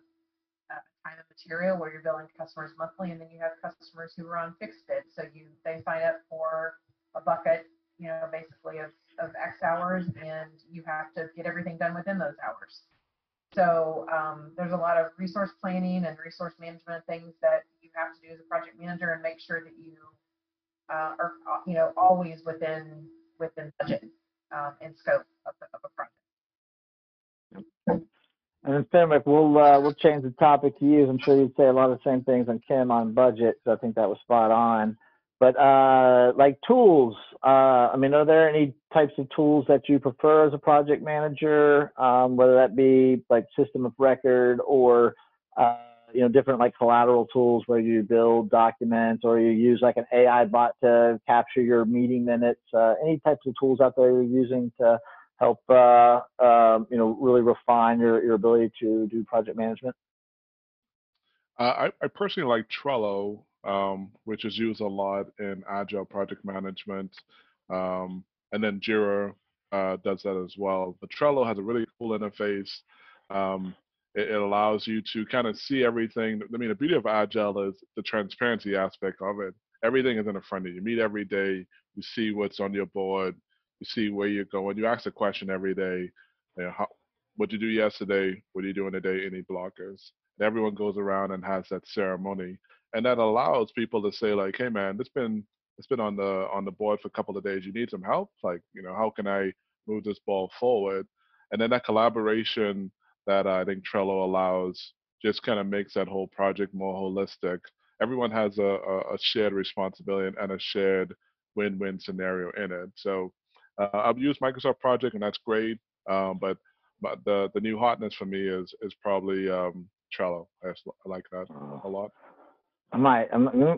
uh, time and material where you're billing customers monthly, and then you have customers who are on fixed bid. So you they sign up for a bucket, you know, basically of, of X hours, and you have to get everything done within those hours. So um, there's a lot of resource planning and resource management things that you have to do as a project manager, and make sure that you uh, are, you know, always within within budget um, and scope of, the, of a project. And then we'll uh, we'll change the topic to you. I'm sure you'd say a lot of the same things on Kim on budget. So I think that was spot on. But uh, like tools, uh, I mean, are there any types of tools that you prefer as a project manager? Um, whether that be like system of record or uh, you know different like collateral tools where you build documents or you use like an AI bot to capture your meeting minutes. Uh, any types of tools out there you're using to help uh, uh, you know really refine your, your ability to do project management? Uh, I, I, personally like Trello, um, which is used a lot in agile project management, um, and then Jira uh, does that as well. But Trello has a really cool interface. Um, it, it, allows you to kind of see everything. I mean, the beauty of agile is the transparency aspect of it. Everything is in the front of you. You meet every day. You see what's on your board you see where you're going. You ask a question every day. You know, how, what you do yesterday? What are you doing today? Any blockers? And everyone goes around and has that ceremony, and that allows people to say like, "Hey, man, it's been it's been on the on the board for a couple of days. You need some help? Like, you know, how can I move this ball forward?" And then that collaboration that I think Trello allows just kind of makes that whole project more holistic. Everyone has a, a, shared responsibility and a shared win-win scenario in it. So uh, I've used Microsoft Project, and that's great. Um, but but the the new hotness for me is is probably um, Trello. I, I like that a lot. I might.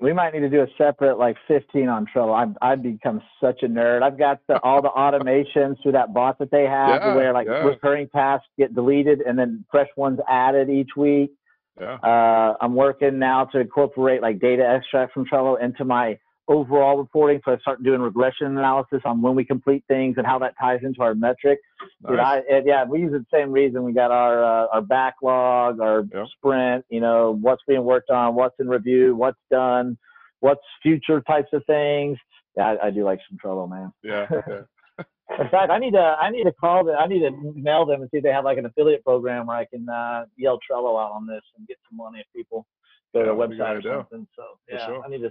we might need to do a separate like 15 on Trello. I've I've become such a nerd. I've got the, all the automations through that bot that they have, yeah, where like yeah. recurring tasks get deleted and then fresh ones added each week. Yeah. Uh, I'm working now to incorporate like data extract from Trello into my overall reporting. So I start doing regression analysis on when we complete things and how that ties into our metric. Nice. I, yeah, we use the same reason. We got our uh, our backlog, our yep. sprint. You know, what's being worked on, what's in review, what's done, what's future types of things. Yeah, I, I do like some Trello, man. Yeah. (laughs) yeah. In fact, I need to I need to call them. I need to mail them and see if they have like an affiliate program where I can uh, yell Trello out on this and get some money if people go yeah, to their website or something. So yeah, sure. I need to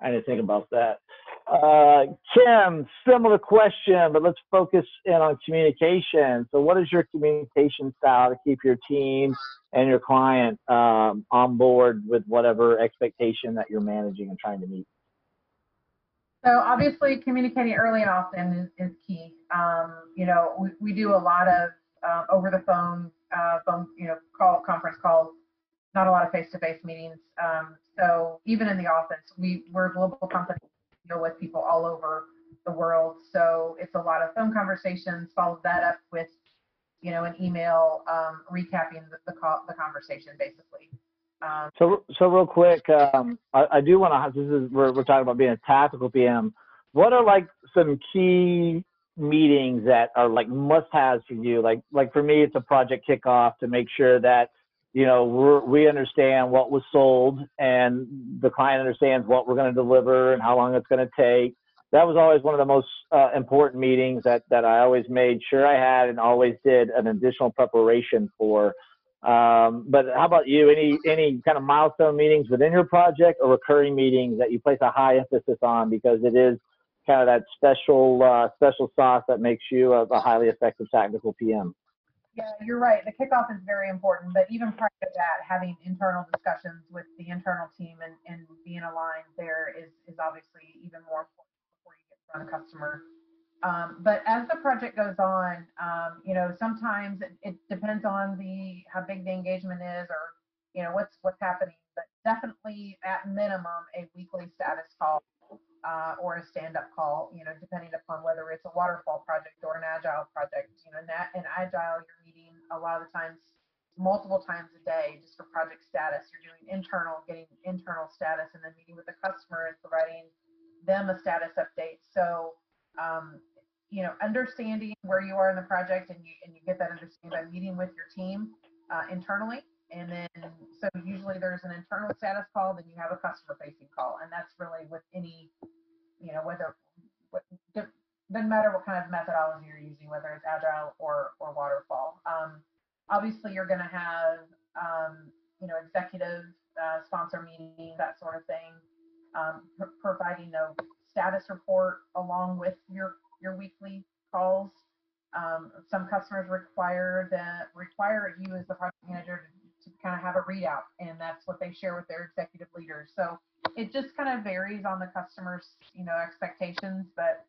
I didn't think about that. Uh, Kim, similar question, but let's focus in on communication. So, what is your communication style to keep your team and your client um, on board with whatever expectation that you're managing and trying to meet? So, obviously, communicating early and often is, is key. Um, you know, we, we do a lot of uh, over the phone, uh, phone, you know, call conference calls, not a lot of face-to-face meetings. Um, so even in the office, we we're a global company, deal with people all over the world. So it's a lot of phone conversations. Follow that up with, you know, an email um, recapping the the, call, the conversation basically. Um, So, so real quick, um, I, I do want to. This is we're we're talking about being a tactical PM. What are like some key meetings that are like must-haves for you? Like, like for me, it's a project kickoff to make sure that you know we understand what was sold and the client understands what we're going to deliver and how long it's going to take. That was always one of the most uh, important meetings that that I always made sure I had and always did an additional preparation for. Um, but how about you? Any any kind of milestone meetings within your project or recurring meetings that you place a high emphasis on because it is kind of that special uh, special sauce that makes you a, a highly effective tactical PM. Yeah, you're right. The kickoff is very important, but even prior to that, having internal discussions with the internal team and, and being aligned there is, is obviously even more important before you get in front of customer. Um, but as the project goes on, um, you know, sometimes it, it depends on the how big the engagement is or you know what's what's happening. But definitely at minimum a weekly status call uh, or a stand-up call, you know, depending upon whether it's a waterfall project or an agile project. You know, in that in agile, you're meeting a lot of times multiple times a day just for project status. You're doing internal, getting internal status, and then meeting with the customer and providing them a status update. So, um, you know, understanding where you are in the project, and you and you get that understanding by meeting with your team uh, internally. And then, so usually there's an internal status call, then you have a customer facing call. And that's really with any, you know, whether, what, doesn't matter what kind of methodology you're using, whether it's agile or, or waterfall. Um, obviously you're going to have, um, you know, executive uh, sponsor meetings, that sort of thing, um, pr- providing a status report along with your, your weekly calls. Um, some customers require that require you as the project manager to, to kind of have a readout, and that's what they share with their executive leaders. So it just kind of varies on the customer's, you know, expectations, but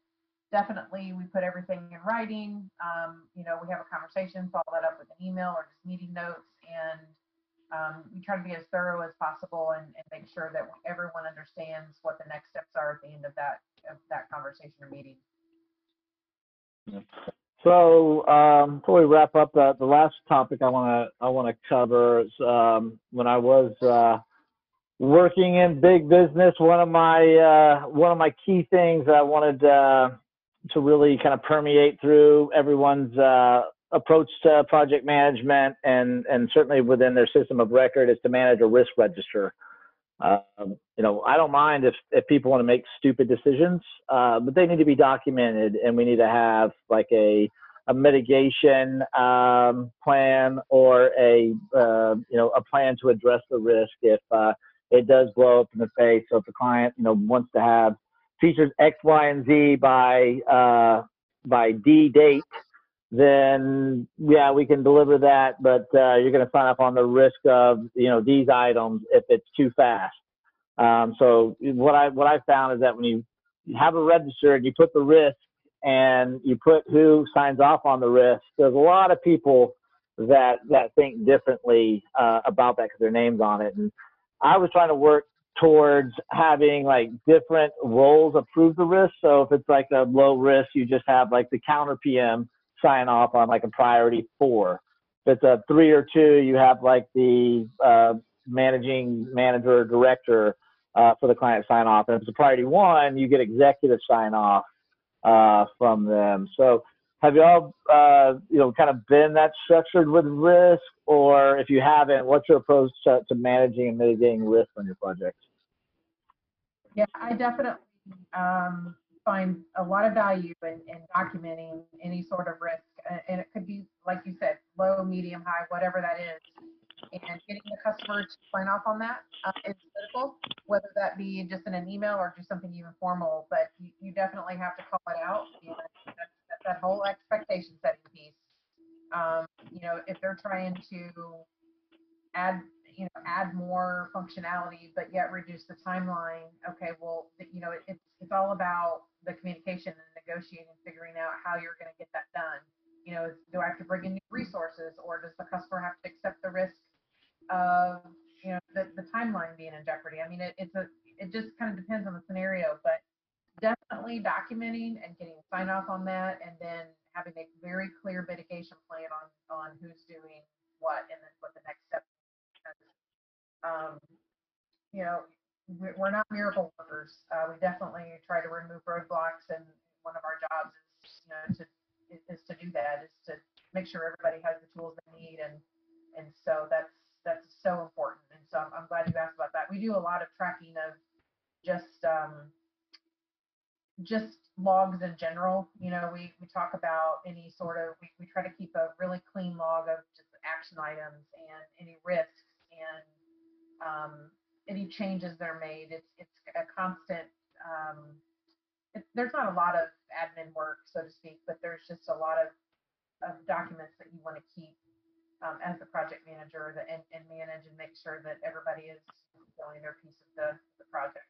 definitely we put everything in writing. Um, you know, we have a conversation, follow that up with an email or just meeting notes, and um, we try to be as thorough as possible and, and make sure that everyone understands what the next steps are at the end of that of that conversation or meeting. So um, before we wrap up, the, the last topic I want to I want to cover is um, when I was uh, working in big business. One of my uh, one of my key things I wanted uh, to really kind of permeate through everyone's uh, approach to project management and and certainly within their system of record is to manage a risk register. Um, you know, I don't mind if, if people want to make stupid decisions, uh, but they need to be documented, and we need to have like a a mitigation um, plan or a uh, you know a plan to address the risk if uh, it does blow up in the face. So if the client you know wants to have features X, Y, and Z by uh, by D date, then yeah, we can deliver that, but uh, you're going to sign up on the risk of you know these items if it's too fast. Um, so what I what I found is that when you have a register and you put the risk and you put who signs off on the risk, there's a lot of people that that think differently uh, about that because their names on it. And I was trying to work towards having like different roles approve the risk. So if it's like a low risk, you just have like the counter PM sign off on like a priority four. If it's a three or two, you have like the uh, managing manager or director uh, for the client sign off. And if it's a priority one, you get executive sign off uh, from them. So have y'all, uh, you know, kind of been that structured with risk, or if you haven't, what's your approach to, to managing and mitigating risk on your projects? Yeah, I definitely um, find a lot of value in, in documenting any sort of risk, and it could be, like you said, low, medium, high, whatever that is. And getting the customer to sign off on that uh, is critical, whether that be just in an email or just something even formal. But you, you definitely have to call it out. That whole expectation setting piece. Um, you know, if they're trying to add you know add more functionality but yet reduce the timeline okay well you know it, it's it's all about the communication and negotiating figuring out how you're going to get that done. You know do i have to bring in new resources or does the customer have to accept the risk of you know the, the timeline being in jeopardy? I mean it, it's a it just kind of depends on the scenario but definitely documenting and getting sign off on that and then having a very clear mitigation plan on on who's doing what and then what the next step um, you know, we- we're not miracle workers. Uh, we definitely try to remove roadblocks, and one of our jobs is, you know, to is, is to do that, is to make sure everybody has the tools they need, and and so that's that's so important. And so I'm, I'm glad you asked about that. We do a lot of tracking of just um, just logs in general. You know, we we talk about any sort of we, we try to keep a really clean log of just action items and any risks and um, any changes that are made. It's it's a constant. Um, it, there's not a lot of admin work, so to speak, but there's just a lot of, of documents that you want to keep um, as the project manager that, and, and manage and make sure that everybody is fulfilling their piece of the, the project.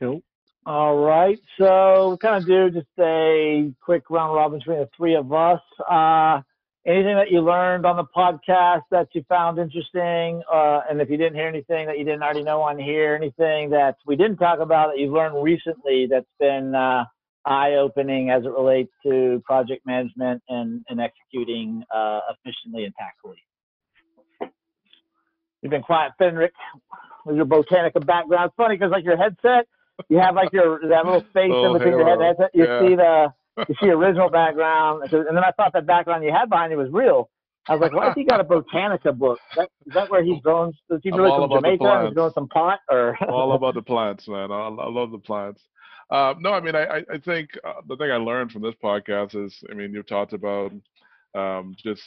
Cool. All right. So we kind of do just a quick round robin between the three of us. Uh, anything that you learned on the podcast that you found interesting? Uh, and if you didn't hear anything that you didn't already know on here, anything that we didn't talk about that you've learned recently that's been uh, eye opening as it relates to project management and, and executing uh, efficiently and tactfully? You've been quiet, Fenric, with your Botanica background. It's funny because like your headset, you have like your that little space in between your head. headset. You yeah. see the you see original background, and then I thought that background you had behind you was real. I was like, why has he got a Botanica book? Is that, is that where he's growing? Is he I'm doing all some about the Jamaica he's growing some pot or? all about the plants, man. I, I love the plants. Uh, no, I mean, I, I- I think uh, the thing I learned from this podcast is, I mean, you've talked about um, just,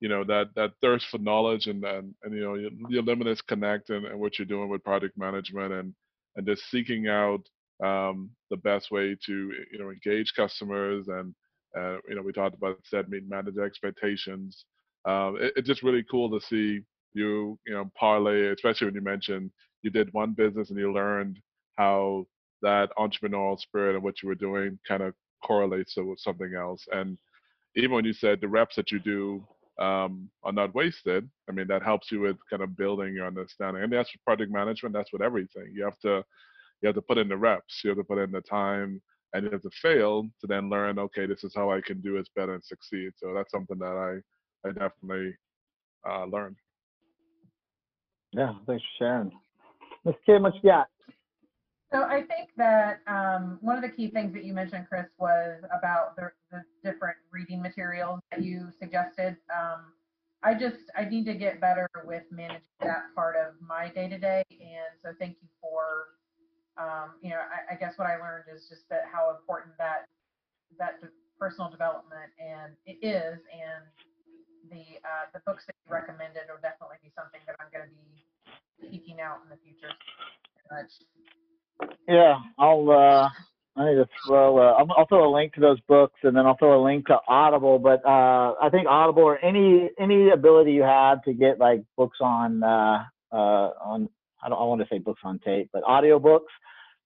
you know, that that thirst for knowledge and and, and you know, your, your limitless connect and, and what you're doing with project management and and just seeking out um, the best way to you know engage customers and uh, you know we talked about set meet manage expectations. Um, it, it's just really cool to see you you know parlay, especially when you mentioned you did one business and you learned how that entrepreneurial spirit and what you were doing kind of correlates to with something else. And even when you said the reps that you do um, are not wasted, I mean that helps you with kind of building your understanding. And that's project management. That's with everything. You have to you have to put in the reps. You have to put in the time, and you have to fail to then learn. Okay, this is how I can do it better and succeed. So that's something that I I definitely uh, learned. yeah, thanks for sharing. Miss Kim, what you got? So I think that um, one of the key things that you mentioned, Chris, was about the, the different reading materials that you suggested. Um, I just I need to get better with managing that part of my day to day, and so thank you for um, you know I, I guess what I learned is just that how important that that de- personal development and it is, and the uh, the books that you recommended will definitely be something that I'm going to be seeking out in the future. Yeah, I'll. uh I need to throw. I'll, I'll throw a link to those books, and then I'll throw a link to Audible. But uh, I think Audible or any any ability you have to get like books on uh, uh, on I don't I want to say books on tape, but audio books.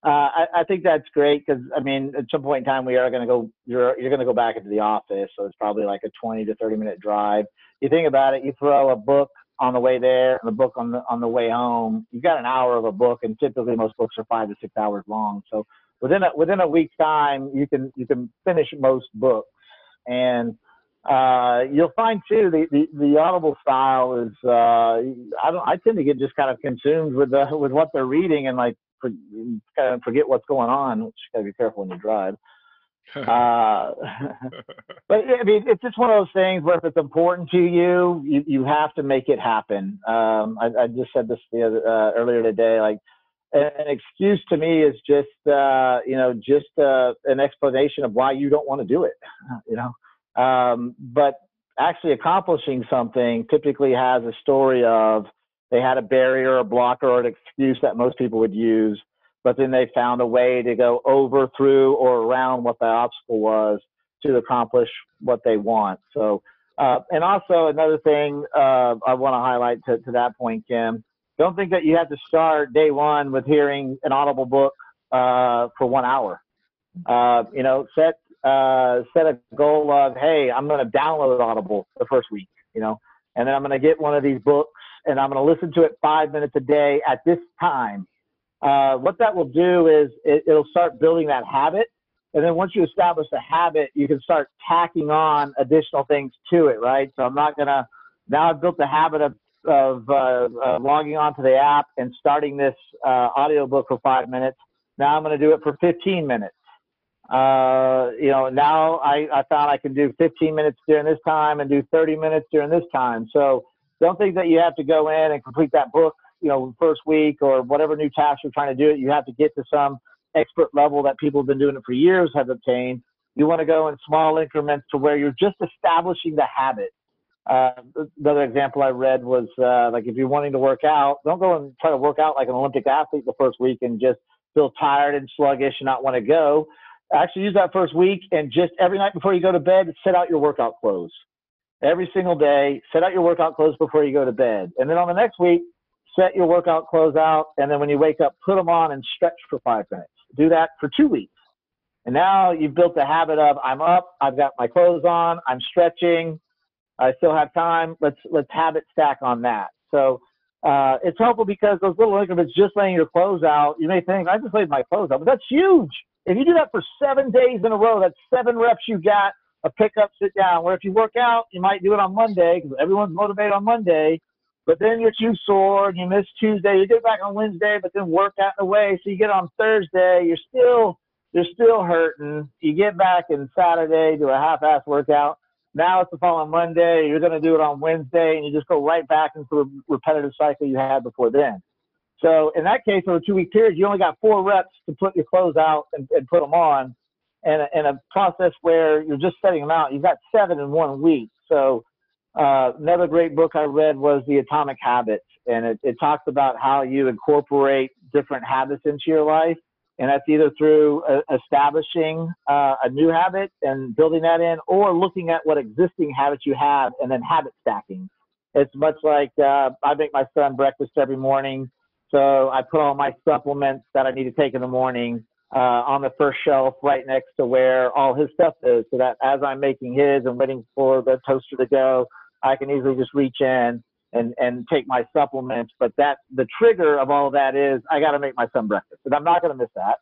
Uh, I, I think that's great because I mean at some point in time we are going to go. You're you're going to go back into the office, so it's probably like a 20 to 30 minute drive. You think about it. You throw a book on the way there and a book on the on the way home. You've got an hour of a book, and typically most books are five to six hours long. So within a within a week's time, you can you can finish most books, and uh, you'll find too the, the, the audible style is uh, I don't I tend to get just kind of consumed with the with what they're reading and like for, kind of forget what's going on, which you gotta be careful when you drive. (laughs) Uh, (laughs) but I mean, it's just one of those things where if it's important to you, you, you have to make it happen. Um, I, I just said this the other, uh, earlier today, like an excuse to me is just, uh, you know, just, uh, an explanation of why you don't want to do it, (laughs) you know? Um, but actually accomplishing something typically has a story of they had a barrier, a blocker, or an excuse that most people would use, but then they found a way to go over, through, or around what the obstacle was to accomplish what they want. So, uh, and also another thing uh, I want to highlight to, that point, Kim, don't think that you have to start day one with hearing an audible book uh, for one hour. Uh, you know, set uh, set a goal of, hey, I'm going to download Audible the first week, you know, and then I'm going to get one of these books and I'm going to listen to it five minutes a day at this time. Uh, what that will do is it, it'll start building that habit. And then once you establish the habit, you can start tacking on additional things to it, right? So I'm not going to, now I've built the habit of of uh, uh, logging onto the app and starting this uh, audiobook for five minutes. Now I'm going to do it for 15 minutes. Uh, you know, now I, I found I can do 15 minutes during this time and do 30 minutes during this time. So don't think that you have to go in and complete that book, you know, first week or whatever new task you're trying to do. You have to get to some expert level that people have been doing it for years have obtained. You want to go in small increments to where you're just establishing the habit. Uh, another example I read was uh, like if you're wanting to work out, don't go and try to work out like an Olympic athlete the first week and just feel tired and sluggish and not want to go actually use that first week and just every night before you go to bed, set out your workout clothes. Every single day, set out your workout clothes before you go to bed. And then on the next week, set your workout clothes out. And then when you wake up, put them on and stretch for five minutes. Do that for two weeks. And now you've built the habit of I'm up, I've got my clothes on, I'm stretching, I still have time. Let's let's habit stack on that. So uh, it's helpful because those little increments, just laying your clothes out, you may think I just laid my clothes out, but that's huge. If you do that for seven days in a row, that's seven reps you got a pickup, sit down. Where if you work out, you might do it on Monday because everyone's motivated on Monday, but then you're too sore and you miss Tuesday. You get back on Wednesday, but then work out in the way. So you get on Thursday, you're still you're still hurting. You get back in Saturday, do a half-ass workout. Now it's the following Monday. You're going to do it on Wednesday, and you just go right back into the repetitive cycle you had before then. So in that case, over a two week period, you only got four reps to put your clothes out and, and put them on. And in a process where you're just setting them out, you've got seven in one week. So uh, another great book I read was The Atomic Habits, and it, it talks about how you incorporate different habits into your life. And that's either through uh, establishing uh, a new habit and building that in, or looking at what existing habits you have and then habit stacking. It's much like uh, I make my son breakfast every morning so I put all my supplements that I need to take in the morning uh, on the first shelf right next to where all his stuff is so that as I'm making his and waiting for the toaster to go, I can easily just reach in and, and take my supplements. But that the trigger of all of that is I got to make my son breakfast and I'm not going to miss that.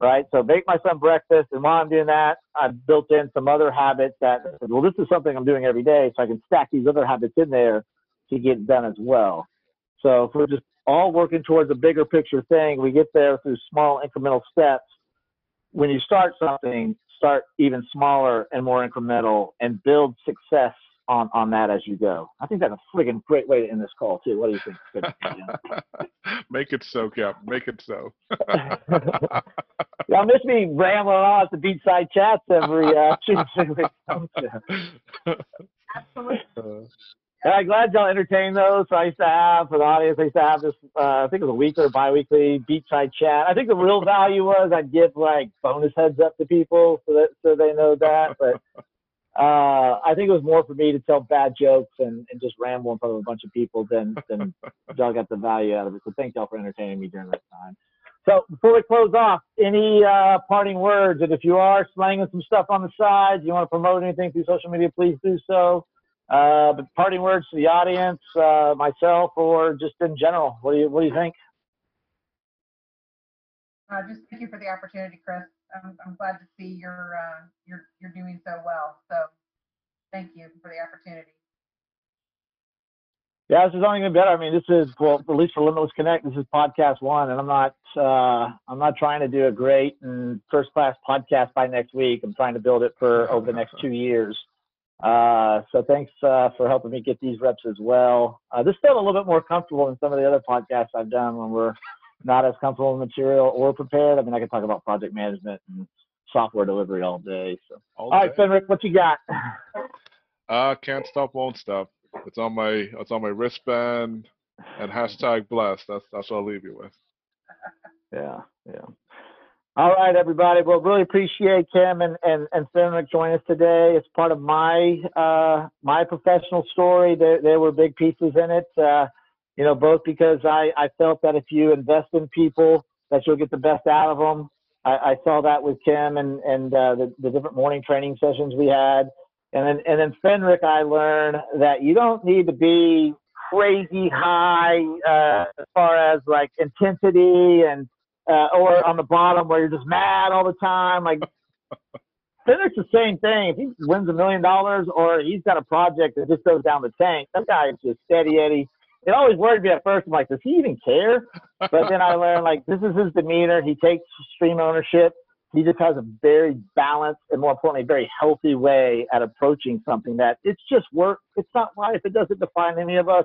Right. So make my son breakfast. And while I'm doing that, I've built in some other habits that, well, this is something I'm doing every day. So I can stack these other habits in there to get done as well. So if we're just all working towards a bigger picture thing. We get there through small incremental steps. When you start something, start even smaller and more incremental and build success on, on that as you go. I think that's a friggin' great way to end this call too. What do you think? (laughs) Make it so, Cap. Make it so. Y'all miss me rambling on at the beachside chats every uh, (laughs) Tuesday. Absolutely. Yeah, I'm glad y'all entertained those. So I used to have for the audience. I used to have this. Uh, I think it was a weekly or biweekly beachside chat. I think the real value was I'd give like bonus heads up to people so that so they know that. But uh, I think it was more for me to tell bad jokes and, and just ramble in front of a bunch of people than than (laughs) y'all got the value out of it. So thank y'all for entertaining me during that time. So before we close off, any uh, parting words? And if you are slanging some stuff on the side, you want to promote anything through social media, please do so. Uh, but parting words to the audience, uh, myself, or just in general, what do you what do you think? Uh, just thank you for the opportunity, Chris. I'm, I'm glad to see you're uh, you're you're doing so well. So thank you for the opportunity. Yeah, this is only going to be better. I mean, this is well, at least for Limitless Connect, this is podcast one, and I'm not uh, I'm not trying to do a great and first class podcast by next week. I'm trying to build it for over the next two years. Uh, so thanks uh, for helping me get these reps as well. Uh, this felt a little bit more comfortable than some of the other podcasts I've done when we're not as comfortable with material or prepared. I mean, I can talk about project management and software delivery all day. So, all, all right, Fenric, what you got? (laughs) uh, can't stop, won't stop. It's on my it's on my wristband and hashtag blessed. That's that's what I'll leave you with. Yeah, yeah. All right, everybody. Well, really appreciate Kim and and and Fenric joining us today. It's part of my uh, my professional story. There there were big pieces in it. Uh, you know, both because I I felt that if you invest in people, that you'll get the best out of them. I, I saw that with Kim and and uh, the the different morning training sessions we had, and then and then Fenric, I learned that you don't need to be crazy high uh, as far as like intensity and uh, or on the bottom where you're just mad all the time. Like, (laughs) Fenric's the same thing. If he wins a million dollars or he's got a project that just goes down the tank, that guy is just steady Eddie. it always worried me at first. I'm like, does he even care? But then I learned like this is his demeanor. He takes extreme ownership. He just has a very balanced and more importantly, very healthy way at approaching something that it's just work. It's not life. It doesn't define any of us.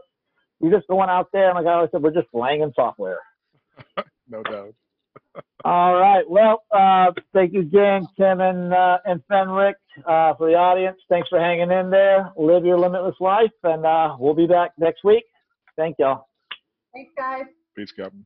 We're just going out there and like I always said, we're just slanging software. (laughs) No doubt. All right. Well, uh, thank you again, Kim and uh, and Fenric, uh, for the audience. Thanks for hanging in there. Live your limitless life, and uh, we'll be back next week. Thank y'all. Thanks, guys. Peace, Captain.